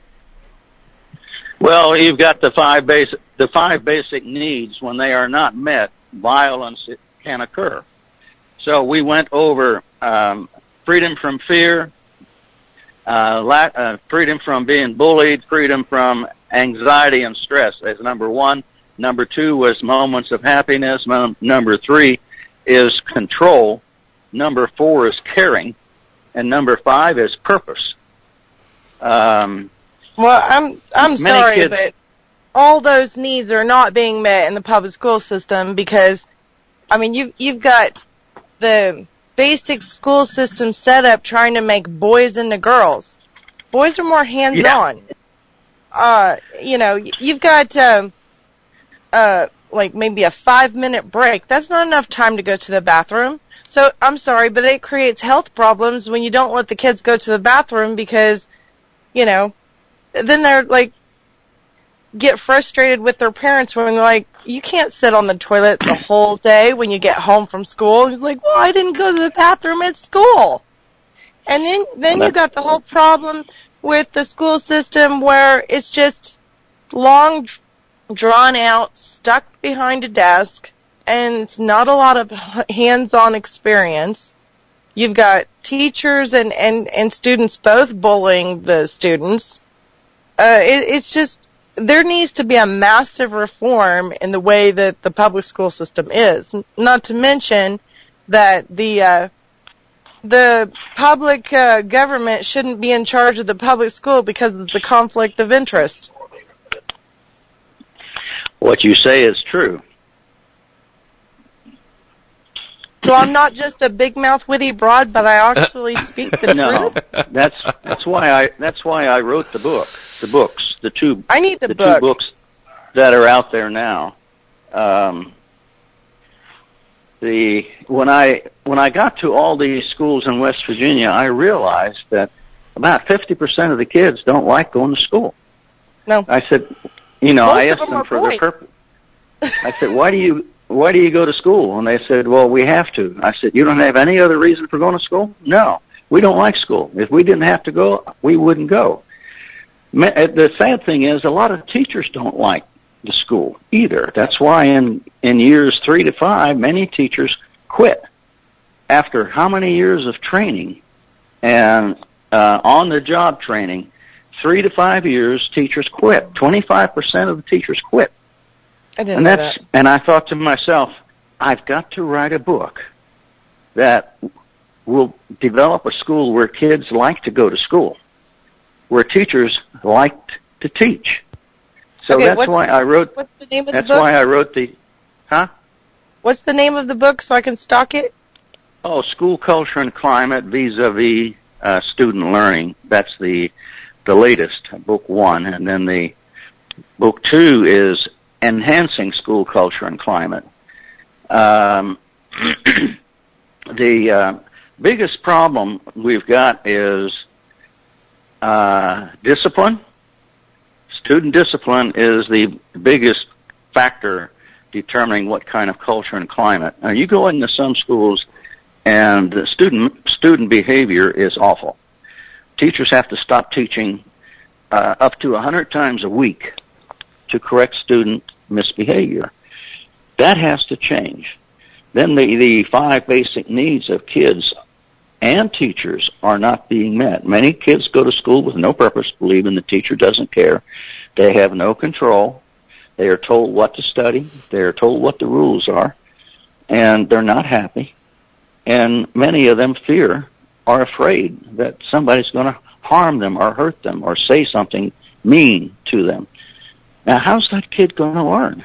Well, you've got the five basic the five basic needs. When they are not met, violence can occur. So we went over um, freedom from fear, uh, la- uh, freedom from being bullied, freedom from anxiety and stress as number one. Number two was moments of happiness. Num- number three is control. Number four is caring, and number five is purpose. Um, Well, I'm I'm sorry, kids- but all those needs are not being met in the public school system because, I mean, you you've got the basic school system set up trying to make boys into girls. Boys are more hands on. Uh, you know, you've got um, uh, like maybe a five minute break. That's not enough time to go to the bathroom. So I'm sorry, but it creates health problems when you don't let the kids go to the bathroom because, you know, then they're like get frustrated with their parents when they're like, you can't sit on the toilet the whole day when you get home from school. He's like, well, I didn't go to the bathroom at school. And then, then you got the whole problem with the school system where it's just long, drawn out, stuck behind a desk, and not a lot of hands-on experience. You've got teachers and, and, and students both bullying the students. Uh, it, it's just, there needs to be a massive reform in the way that the public school system is. Not to mention that the, uh, the public uh, government shouldn't be in charge of the public school because it's a conflict of interest. what you say is true. So I'm not just a big mouth witty broad, but I actually speak the no, truth. that's that's why I that's why I wrote the book, the books, the two I need the, the book. two books that are out there now. Um, the when I when I got to all these schools in West Virginia, I realized that about fifty percent of the kids don't like going to school. No, I said, you know, Most I asked them them for boys. their purpose. I said, why do you why do you go to school? And they said, well, we have to. I said, you don't have any other reason for going to school? No, we don't like school. If we didn't have to go, we wouldn't go. Uh, The sad thing is, a lot of teachers don't like the school either. That's why in in years three to five, many teachers quit after how many years of training and uh, on the job training. Three to five years, teachers quit. Twenty five percent of the teachers quit. I didn't And know that's that. and I thought to myself, I've got to write a book that will develop a school where kids like to go to school, where teachers like to teach. So Okay, that's why the- I wrote. What's the name of That's the book? why I wrote the. Huh? What's the name of the book so I can stock it? Oh, school culture and climate vis-a-vis uh, student learning. That's the the latest book one, and then the book two is enhancing school culture and climate. Um, the uh, biggest problem we've got is uh, discipline. Student discipline is the biggest factor determining what kind of culture and climate. Now, you go into some schools, and the student student behavior is awful. Teachers have to stop teaching uh, up to a hundred times a week to correct student misbehavior. That has to change. Then the the five basic needs of kids and teachers are not being met. Many kids go to school with no purpose, believing the teacher doesn't care. They have no control. They are told what to study. They are told what the rules are, and they're not happy. And many of them fear, are afraid that somebody's going to harm them or hurt them or say something mean to them. Now, how's that kid going to learn?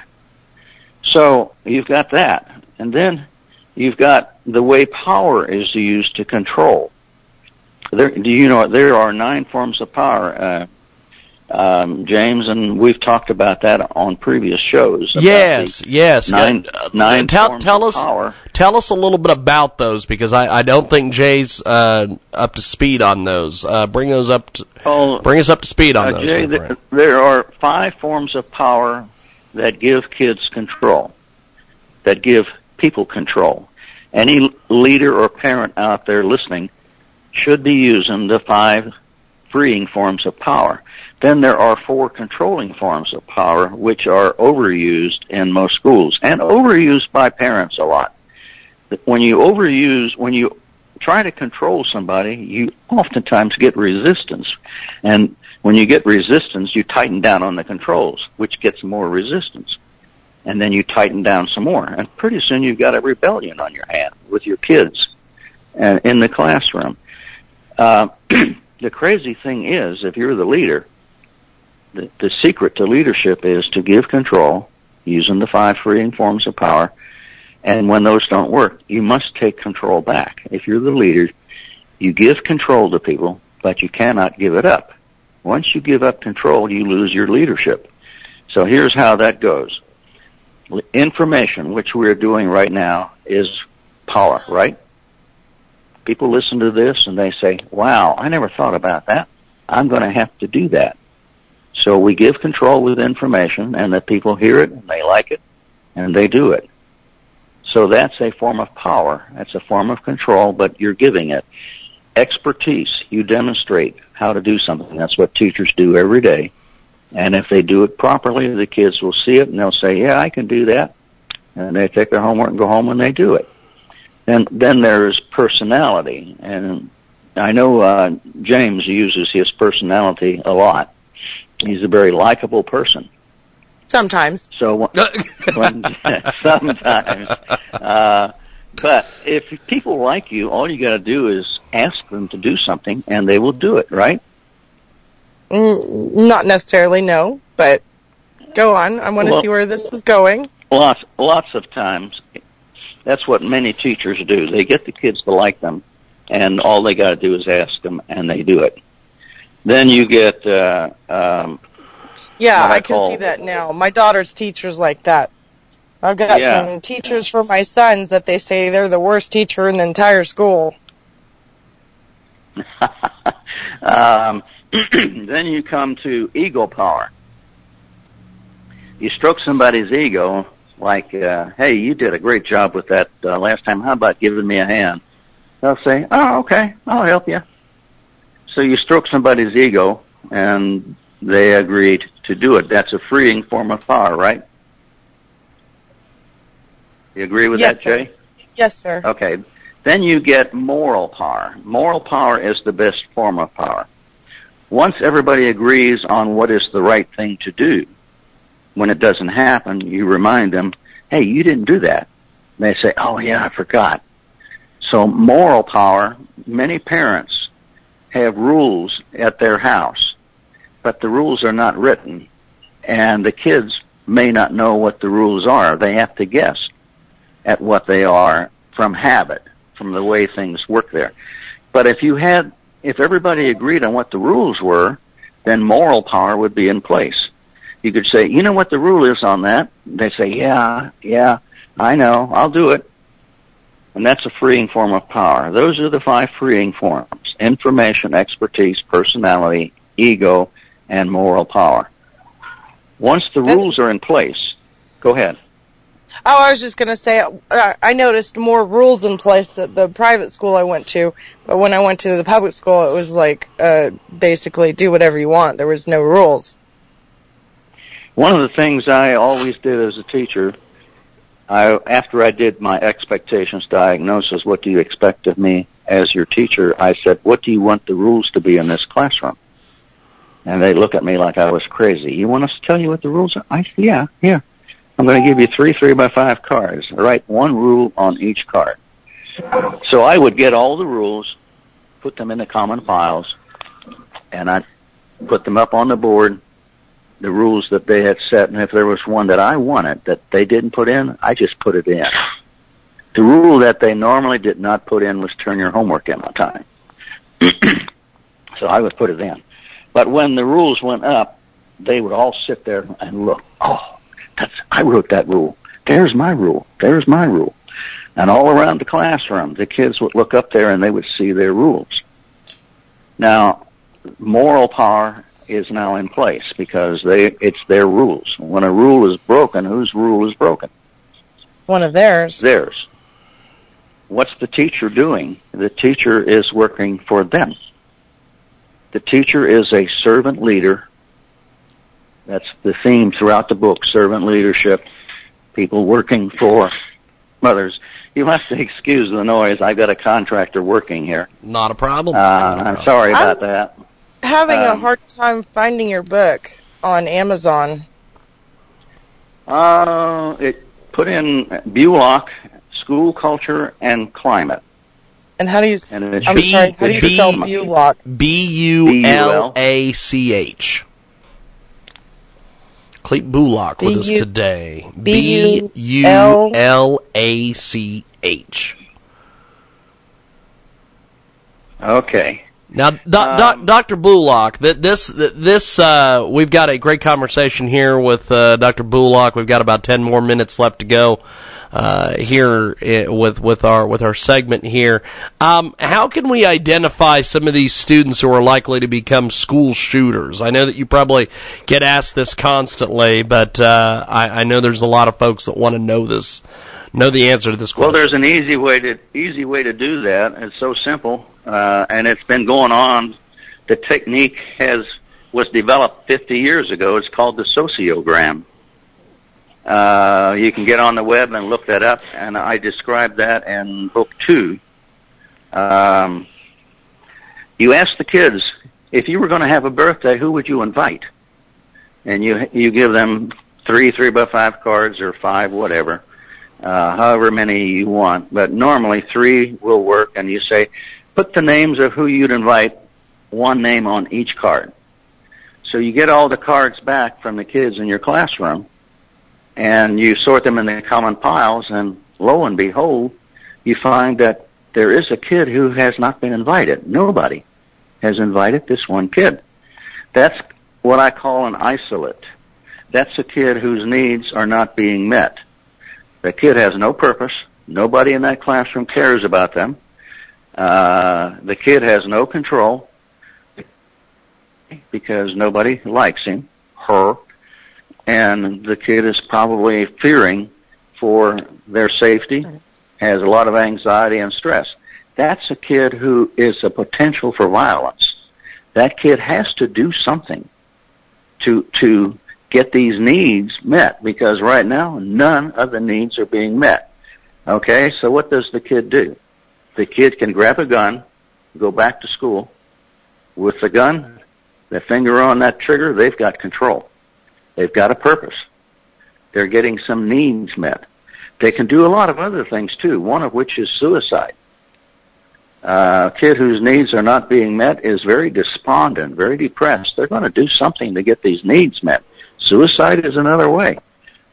So you've got that, and then you've got the way power is used to control. There, do you know there are nine forms of power? Uh, um, James, and we've talked about that on previous shows. about Yes, yes. Nine, Uh, nine tell forms tell of us power. tell us a little bit about those because I, I don't think Jay's uh, up to speed on those. Uh, bring those up. To, Oh, bring us up to speed on Uh, those. Jay, there are five forms of power that give kids control, that give people control. Any leader or parent out there listening should be using the five freeing forms of power. Then there are four controlling forms of power, which are overused in most schools and overused by parents a lot. When you overuse, when you try to control somebody, you oftentimes get resistance. And when you get resistance, you tighten down on the controls, which gets more resistance. And then you tighten down some more. And pretty soon you've got a rebellion on your hand with your kids and in the classroom. Uh, the crazy thing is, if you're the leader, the, the secret to leadership is to give control using the five freeing forms of power. And when those don't work, you must take control back. If you're the leader, you give control to people, but you cannot give it up. Once you give up control, you lose your leadership. So here's how that goes. Information, which we're doing right now, is power, right? People listen to this and they say, wow, I never thought about that. I'm going to have to do that. So we give control with information and the people hear it and they like it and they do it. So that's a form of power. That's a form of control, but you're giving it. Expertise. You demonstrate how to do something. That's what teachers do every day. And if they do it properly, the kids will see it and they'll say, yeah, I can do that. And they take their homework and go home and they do it. And then there's personality. And I know, uh, James uses his personality a lot. He's a very likable person. Sometimes. So when, sometimes, uh, but if people like you, all you got to do is ask them to do something, and they will do it. Right? Mm, not necessarily, no, but go on. I want to Well- see where this is going. Lots, lots of times, that's what many teachers do. They get the kids to like them, and all they got to do is ask them, and they do it. Then you get uh, um, Yeah, I I can see that now. My daughter's teachers like that. I've got Yeah. some teachers for my sons that they say they're the worst teacher in the entire school. um, then you come to ego power. You stroke somebody's ego, like, uh, "Hey, you did a great job with that uh, last time. How about giving me a hand?" They'll say, "Oh, okay, I'll help you." So you stroke somebody's ego, and they agreed to do it. That's a freeing form of power, right? You agree with Yes, that, sir. Jay? Yes, sir. Okay. Then you get moral power. Moral power is the best form of power. Once everybody agrees on what is the right thing to do, when it doesn't happen, you remind them, hey, you didn't do that. They say, oh yeah, I forgot. So moral power, many parents have rules at their house, but the rules are not written, and the kids may not know what the rules are. They have to guess at what they are from habit, from the way things work there. But if you had, if everybody agreed on what the rules were, then moral power would be in place. You could say, you know what the rule is on that? They say, yeah, yeah, I know, I'll do it. And that's a freeing form of power. Those are the five freeing forms. Information, expertise, personality, ego, and moral power. Once the rules are in place, go ahead. Oh, I was just gonna say, uh, I noticed more rules in place at the private school I went to, but when I went to the public school, it was like uh, basically do whatever you want. There was no rules. One of the things I always did as a teacher, I after I did my expectations diagnosis, what do you expect of me as your teacher? I said, what do you want the rules to be in this classroom? And they look at me like I was crazy. You want us to tell you what the rules are? I said, yeah, yeah. I'm going to give you three three by five cards. Write one rule on each card. So I would get all the rules, put them in the common files, and I'd put them up on the board, the rules that they had set, and if there was one that I wanted that they didn't put in, I just put it in. The rule that they normally did not put in was turn your homework in on time. so I would put it in. But when the rules went up, they would all sit there and look, oh, that's, I wrote that rule. There's my rule. There's my rule. And all around the classroom, the kids would look up there and they would see their rules. Now, moral power is now in place because they, it's their rules. When a rule is broken, whose rule is broken? One of theirs. Theirs. What's the teacher doing? The teacher is working for them. The teacher is a servant leader that's the theme throughout the book, servant leadership, people working for mothers. You'll have to excuse the noise. I've got a contractor working here. Not a problem. Uh, I'm sorry about I'm that. Having a Um, hard time finding your book on Amazon. Uh, it put in Bulach, school culture and climate. And how do you? And it's I'm sorry. How do you spell Bulach? B U L A C H. Cleet Bulach with us today. B-U- B U L A C H. Okay. Now, doc, doc, Dr. Bulach, this this uh, we've got a great conversation here with uh, Dr. Bulach. We've got about ten more minutes left to go uh, here with with our with our segment here. Um, how can we identify some of these students who are likely to become school shooters? I know that you probably get asked this constantly, but uh, I, I know there's a lot of folks that want to know this, know the answer to this question? Well, there's an easy way to easy way to do that. It's so simple, uh, and it's been going on. The technique has was developed 50 years ago. It's called the sociogram. Uh, you can get on the web and look that up, and I describe that in book two. Um, you ask the kids if you were going to have a birthday, who would you invite? And you you give them three three by five cards or five, whatever uh, however many you want, but normally three will work. And you say, put the names of who you'd invite, one name on each card. So you get all the cards back from the kids in your classroom, and you sort them in the common piles, and lo and behold, you find that there is a kid who has not been invited. Nobody has invited this one kid. That's what I call an isolate. That's a kid whose needs are not being met. The kid has no purpose. Nobody in that classroom cares about them. Uh, the kid has no control because nobody likes him, her, and the kid is probably fearing for their safety, has a lot of anxiety and stress. That's a kid who is a potential for violence. That kid has to do something to to get these needs met because right now none of the needs are being met. Okay, so what does the kid do? The kid can grab a gun, go back to school. With the gun, the finger on that trigger, they've got control. They've got a purpose. They're getting some needs met. They can do a lot of other things too, one of which is suicide. Uh, a kid whose needs are not being met is very despondent, very depressed. They're going to do something to get these needs met. Suicide is another way.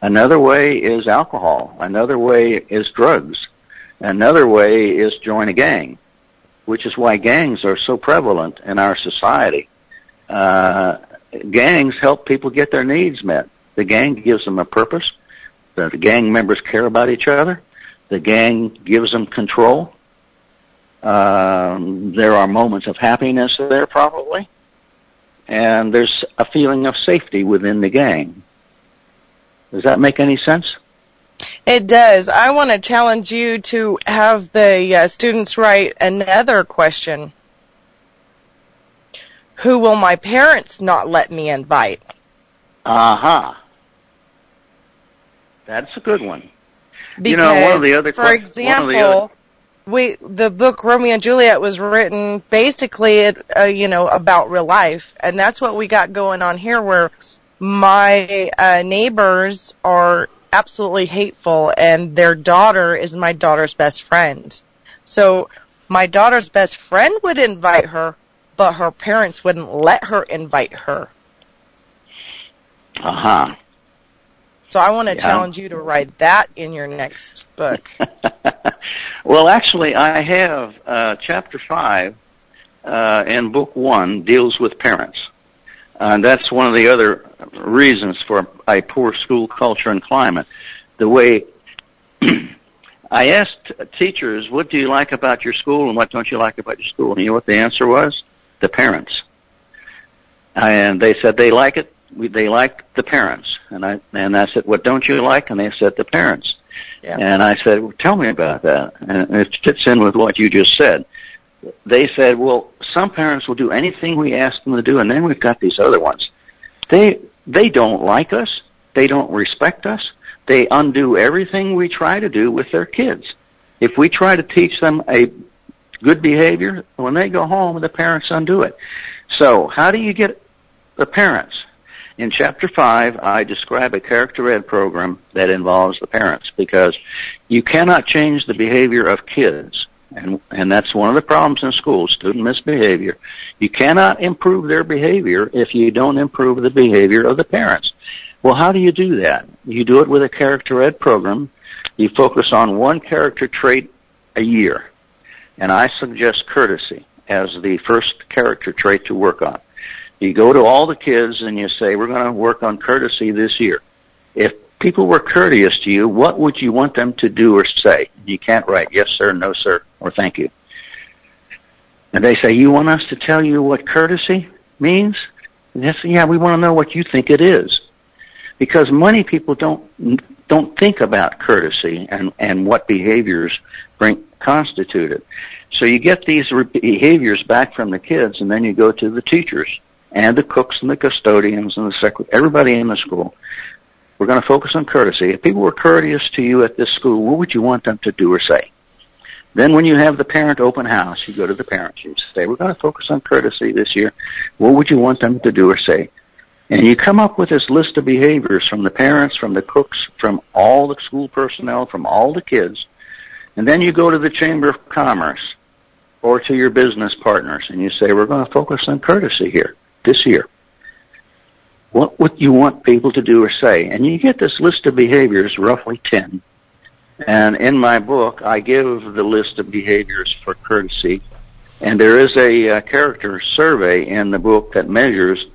Another way is alcohol. Another way is drugs. Another way is join a gang, which is why gangs are so prevalent in our society. Uh, gangs help people get their needs met. The gang gives them a purpose. The, gang members care about each other. The gang gives them control. Um, there are moments of happiness there, probably and there's a feeling of safety within the gang. Does that make any sense? It does. I want to challenge you to have the uh, students write another question. Who will my parents not let me invite? Aha. That's a good one. Because, you know, one of the other for que- example, we the book Romeo and Juliet was written basically, uh, you know, about real life, and that's what we got going on here. Where my uh, neighbors are absolutely hateful, and their daughter is my daughter's best friend. So my daughter's best friend would invite her, but her parents wouldn't let her invite her. aha. So I want to Yeah. challenge you to write that in your next book. Well, actually, I have uh, chapter five uh, in book one deals with parents, and that's one of the other reasons for a poor school culture and climate. The way I asked teachers, "What do you like about your school, and what don't you like about your school?" And you know what the answer was? The parents, and they said they like it. We, they like the parents, and I and I said, "What don't you like?" And they said the parents. And I said, well, tell me about that. And it fits in with what you just said. They said, well, some parents will do anything we ask them to do, and then we've got these other ones. They, they don't like us. They don't respect us. They undo everything we try to do with their kids. If we try to teach them a good behavior, when they go home, the parents undo it. So how do you get the parents? In chapter five, I describe a character ed program that involves the parents because you cannot change the behavior of kids. And, and that's one of the problems in schools, student misbehavior. You cannot improve their behavior if you don't improve the behavior of the parents. Well, how do you do that? You do it with a character ed program. You focus on one character trait a year. And I suggest courtesy as the first character trait to work on. You go to all the kids and you say, we're going to work on courtesy this year. If people were courteous to you, what would you want them to do or say? You can't write yes, sir, no, sir, or thank you. And they say, you want us to tell you what courtesy means? Yes, yeah, we want to know what you think it is. Because many people don't, don't think about courtesy and, and what behaviors bring, constitute it. So you get these re- behaviors back from the kids and then you go to the teachers and the cooks and the custodians and the secret, everybody in the school. We're going to focus on courtesy. If people were courteous to you at this school, what would you want them to do or say? Then when you have the parent open house, you go to the parents. You say, we're going to focus on courtesy this year. What would you want them to do or say? And you come up with this list of behaviors from the parents, from the cooks, from all the school personnel, from all the kids. And then you go to the Chamber of Commerce or to your business partners and you say, we're going to focus on courtesy here this year. What would you want people to do or say? And you get this list of behaviors, roughly 10. And in my book, I give the list of behaviors for courtesy. And there is a uh, character survey in the book that measures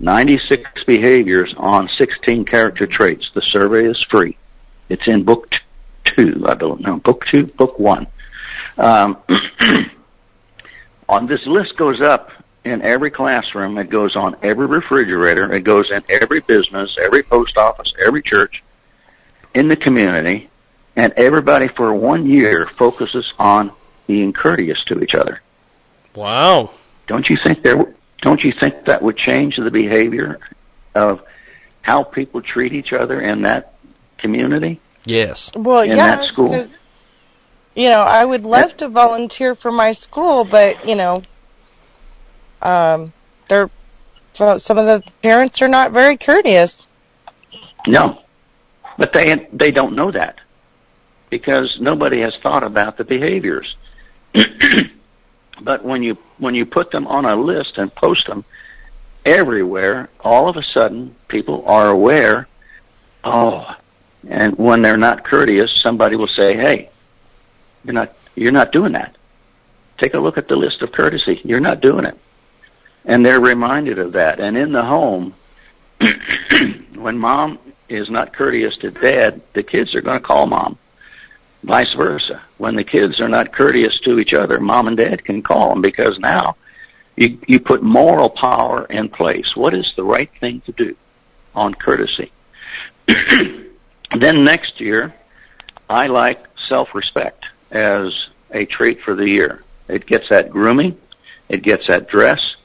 96 behaviors on 16 character traits. The survey is free. It's in book two, I don't know, book two, book one. Um, on this list goes up in every classroom. It goes on every refrigerator. It goes in every business, every post office, every church in the community. And everybody for one year focuses on being courteous to each other. Wow. Don't you think there? Don't you think that would change the behavior of how people treat each other in that community? Yes. Well, in yeah, that school. 'cause, you know, I would love to volunteer for my school, but you know, um, they're so- some of the parents are not very courteous. No, but they they don't know that because nobody has thought about the behaviors. but when you when you put them on a list and post them everywhere, all of a sudden people are aware. Oh, and when they're not courteous, somebody will say, "Hey, you're not you're not doing that. Take a look at the list of courtesy. You're not doing it." And they're reminded of that. And in the home, when mom is not courteous to dad, the kids are going to call mom. Vice versa. When the kids are not courteous to each other, mom and dad can call them because now you, you put moral power in place. What is the right thing to do on courtesy? then next year, I like self-respect as a trait for the year. It gets at grooming, it gets at dress,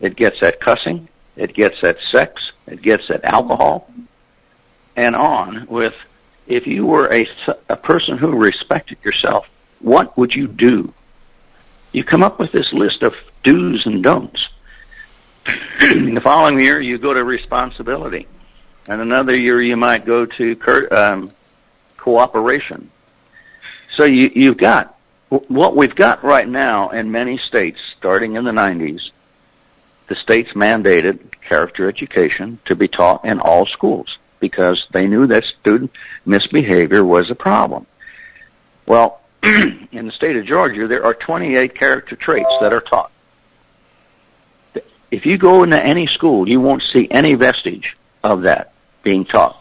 it gets at cussing, it gets at sex, it gets at alcohol, and on with if you were a, a person who respected yourself, what would you do? You come up with this list of do's and don'ts. the following year, you go to responsibility. And another year, you might go to cur- um, cooperation. So you, you've got what we've got right now in many states, starting in the 90s, the states mandated character education to be taught in all schools because they knew that student misbehavior was a problem. Well, in the state of Georgia, there are 28 character traits that are taught. If you go into any school, you won't see any vestige of that being taught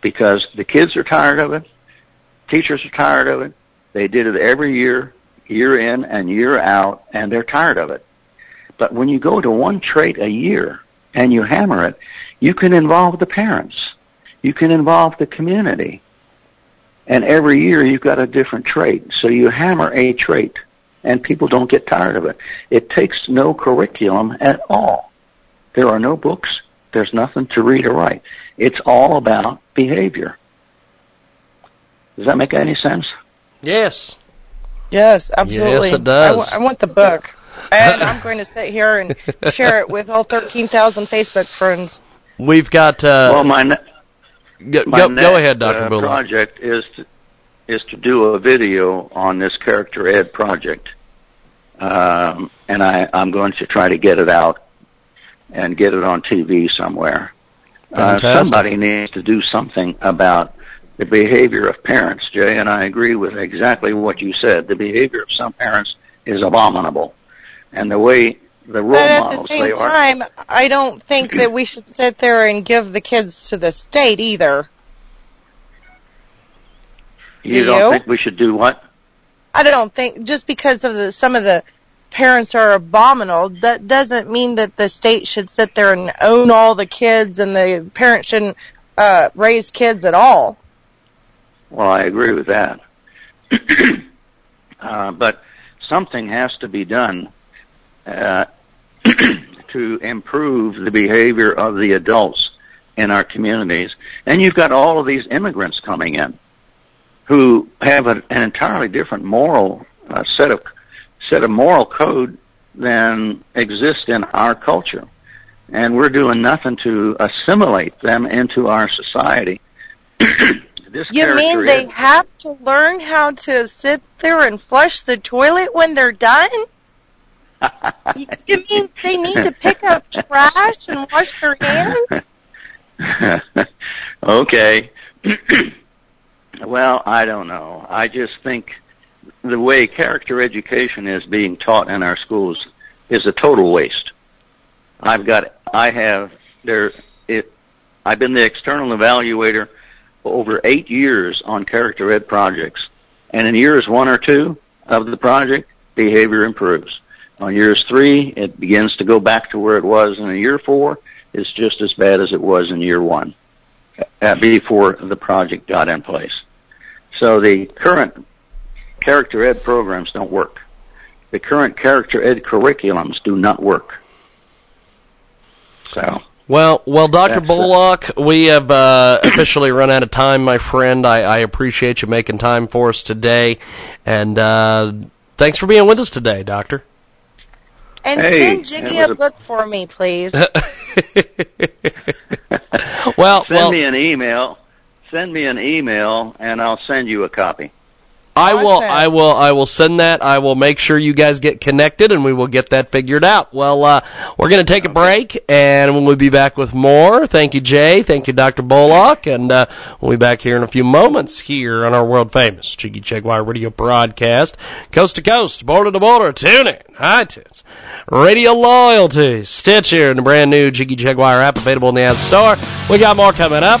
because the kids are tired of it, teachers are tired of it, they did it every year, year in and year out, and they're tired of it. But when you go to one trait a year and you hammer it, you can involve the parents. You can involve the community. And every year you've got a different trait. So you hammer a trait and people don't get tired of it. It takes no curriculum at all. There are no books. There's nothing to read or write. It's all about behavior. Does that make any sense? Yes. Yes, absolutely. Yes, it does. I, w- I want the book. And I'm going to sit here and share it with all 13,000 Facebook friends. We've got. Uh, well, my, ne- go, my go, next, go ahead, Dr. uh, Bulach. project is to, is to do a video on this character ed project. Um, and I, I'm going to try to get it out and get it on TV somewhere. Uh, Fantastic. somebody needs to do something about the behavior of parents, Jay, and I agree with exactly what you said. The behavior of some parents is abominable. And the way the role But at the same time, I don't think that we should sit there and give the kids to the state either. you do don't you? think we should do what? I don't think just because of the some of the parents are abominable, that doesn't mean that the state should sit there and own all the kids and the parents shouldn't uh, raise kids at all. Well, I agree with that. uh, but something has to be done to improve the behavior of the adults in our communities. And you've got all of these immigrants coming in who have a, an entirely different moral uh, set of set of moral code than exists in our culture. And we're doing nothing to assimilate them into our society. this You mean they is- have to learn how to sit there and flush the toilet when they're done? You, mean they need to pick up trash and wash their hands? okay. well, I don't know. I just think the way character education is being taught in our schools is a total waste. I've got, I have, there, it, I've been the external evaluator for over eight years on character ed projects. And in years one or two of the project, behavior improves. On years three, it begins to go back to where it was. And in year four, it's just as bad as it was in year one uh, before the project got in place. So the current character ed programs don't work. The current character ed curriculums do not work. So Well, well, Doctor That's Bulach, we have uh, officially run out of time, my friend. I, I appreciate you making time for us today, and uh, thanks for being with us today, Doctor. And Hey, send Jiggy that was a a- book for me, please. Well, send well, me an email. Send me an email, and I'll send you a copy. I will, I will, I will send that. I will make sure you guys get connected, and we will get that figured out. Well, uh, we're going to take a break, and we'll be back with more. Thank you, Jay. Thank you, Doctor Bulach, and uh, we'll be back here in a few moments here on our world famous Jiggy Jaguar Radio broadcast, coast to coast, border to border, tune in, iTunes, Radio Loyalty, Stitcher, and the brand new Jiggy Jaguar app available in the App Store. We got more coming up.